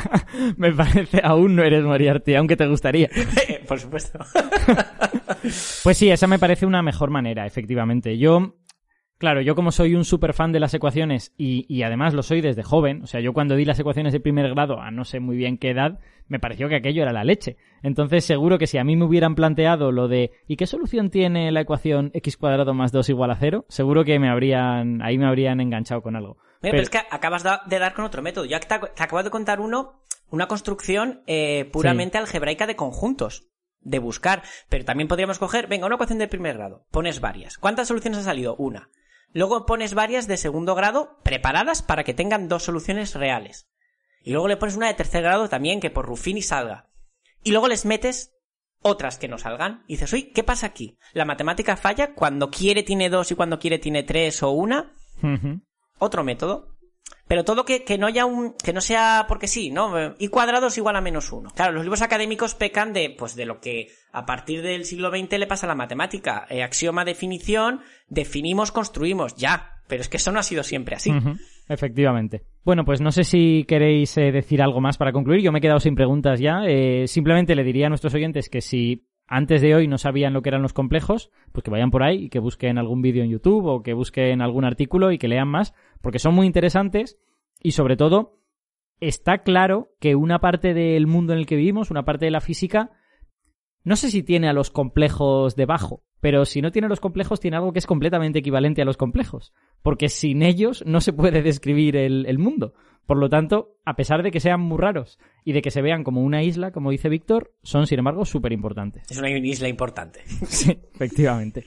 Me parece, aún no eres Moriarty, aunque te gustaría. Por supuesto. Pues sí, esa me parece una mejor manera, efectivamente. Yo, claro, yo como soy un super fan de las ecuaciones y, y además lo soy desde joven, o sea, yo cuando di las ecuaciones de primer grado a no sé muy bien qué edad, me pareció que aquello era la leche. Entonces seguro que si a mí me hubieran planteado lo de ¿y qué solución tiene la ecuación x cuadrado más 2 igual a 0? Seguro que me habrían, ahí me habrían enganchado con algo. Mira, pero es que acabas de dar con otro método. Ya te, te acabo de contar uno, una construcción eh, puramente algebraica de conjuntos. De buscar. Pero también podríamos coger, venga, una ecuación de primer grado. Pones varias. ¿Cuántas soluciones ha salido? Una. Luego pones varias de segundo grado preparadas para que tengan dos soluciones reales. Y luego le pones una de tercer grado también que por Ruffini salga. Y luego les metes otras que no salgan. Y dices, uy, ¿qué pasa aquí? La matemática falla cuando quiere tiene dos y cuando quiere tiene tres o una otro método. Pero todo que, que no haya un, que no sea porque sí, ¿no? Y cuadrado es igual a menos uno. Claro, los libros académicos pecan de, pues de lo que a partir del siglo XX le pasa la matemática. Eh, axioma, definición, definimos, construimos, ya. Pero es que eso no ha sido siempre así. Efectivamente. Bueno, pues no sé si queréis eh, decir algo más para concluir. Yo me he quedado sin preguntas ya. Eh, simplemente le diría a nuestros oyentes que si antes de hoy no sabían lo que eran los complejos, pues que vayan por ahí y que busquen algún vídeo en YouTube o que busquen algún artículo y que lean más, porque son muy interesantes y sobre todo está claro que una parte del mundo en el que vivimos, una parte de la física, no sé si tiene a los complejos debajo, pero si no tiene los complejos, tiene algo que es completamente equivalente a los complejos, porque sin ellos no se puede describir el, el mundo. Por lo tanto, a pesar de que sean muy raros y de que se vean como una isla, como dice Víctor, son sin embargo súper importantes. Es una isla importante. Sí, efectivamente.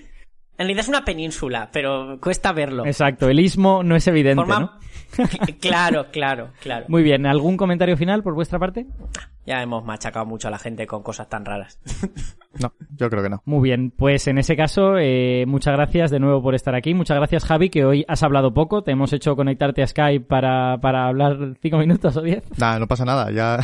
En realidad es una península, pero cuesta verlo. Exacto, el istmo no es evidente, Forma- ¿no? claro, claro, claro. Muy bien, ¿algún comentario final por vuestra parte? Ya hemos machacado mucho a la gente con cosas tan raras. No, yo creo que no. Muy bien, pues en ese caso, eh, muchas gracias de nuevo por estar aquí. Muchas gracias, Javi, que hoy has hablado poco. Te hemos hecho conectarte a Skype para, para hablar cinco minutos o diez. Nada, no pasa nada. Ya,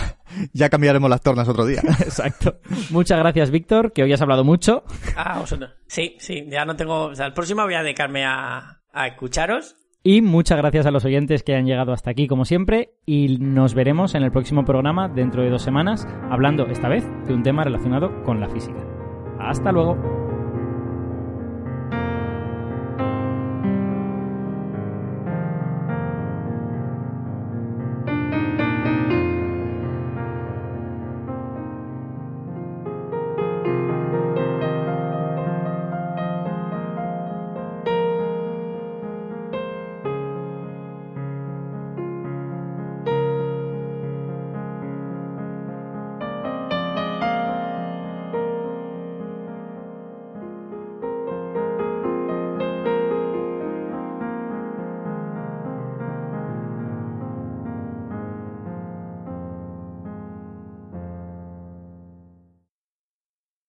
ya cambiaremos las tornas otro día. Exacto. Muchas gracias, Víctor, que hoy has hablado mucho. Ah, vosotros. Sí, sí, ya no tengo. O sea, el próximo voy a dedicarme a, a escucharos. Y muchas gracias a los oyentes que han llegado hasta aquí, como siempre. Y nos veremos en el próximo programa dentro de dos semanas, hablando esta vez de un tema relacionado con la física. Hasta luego.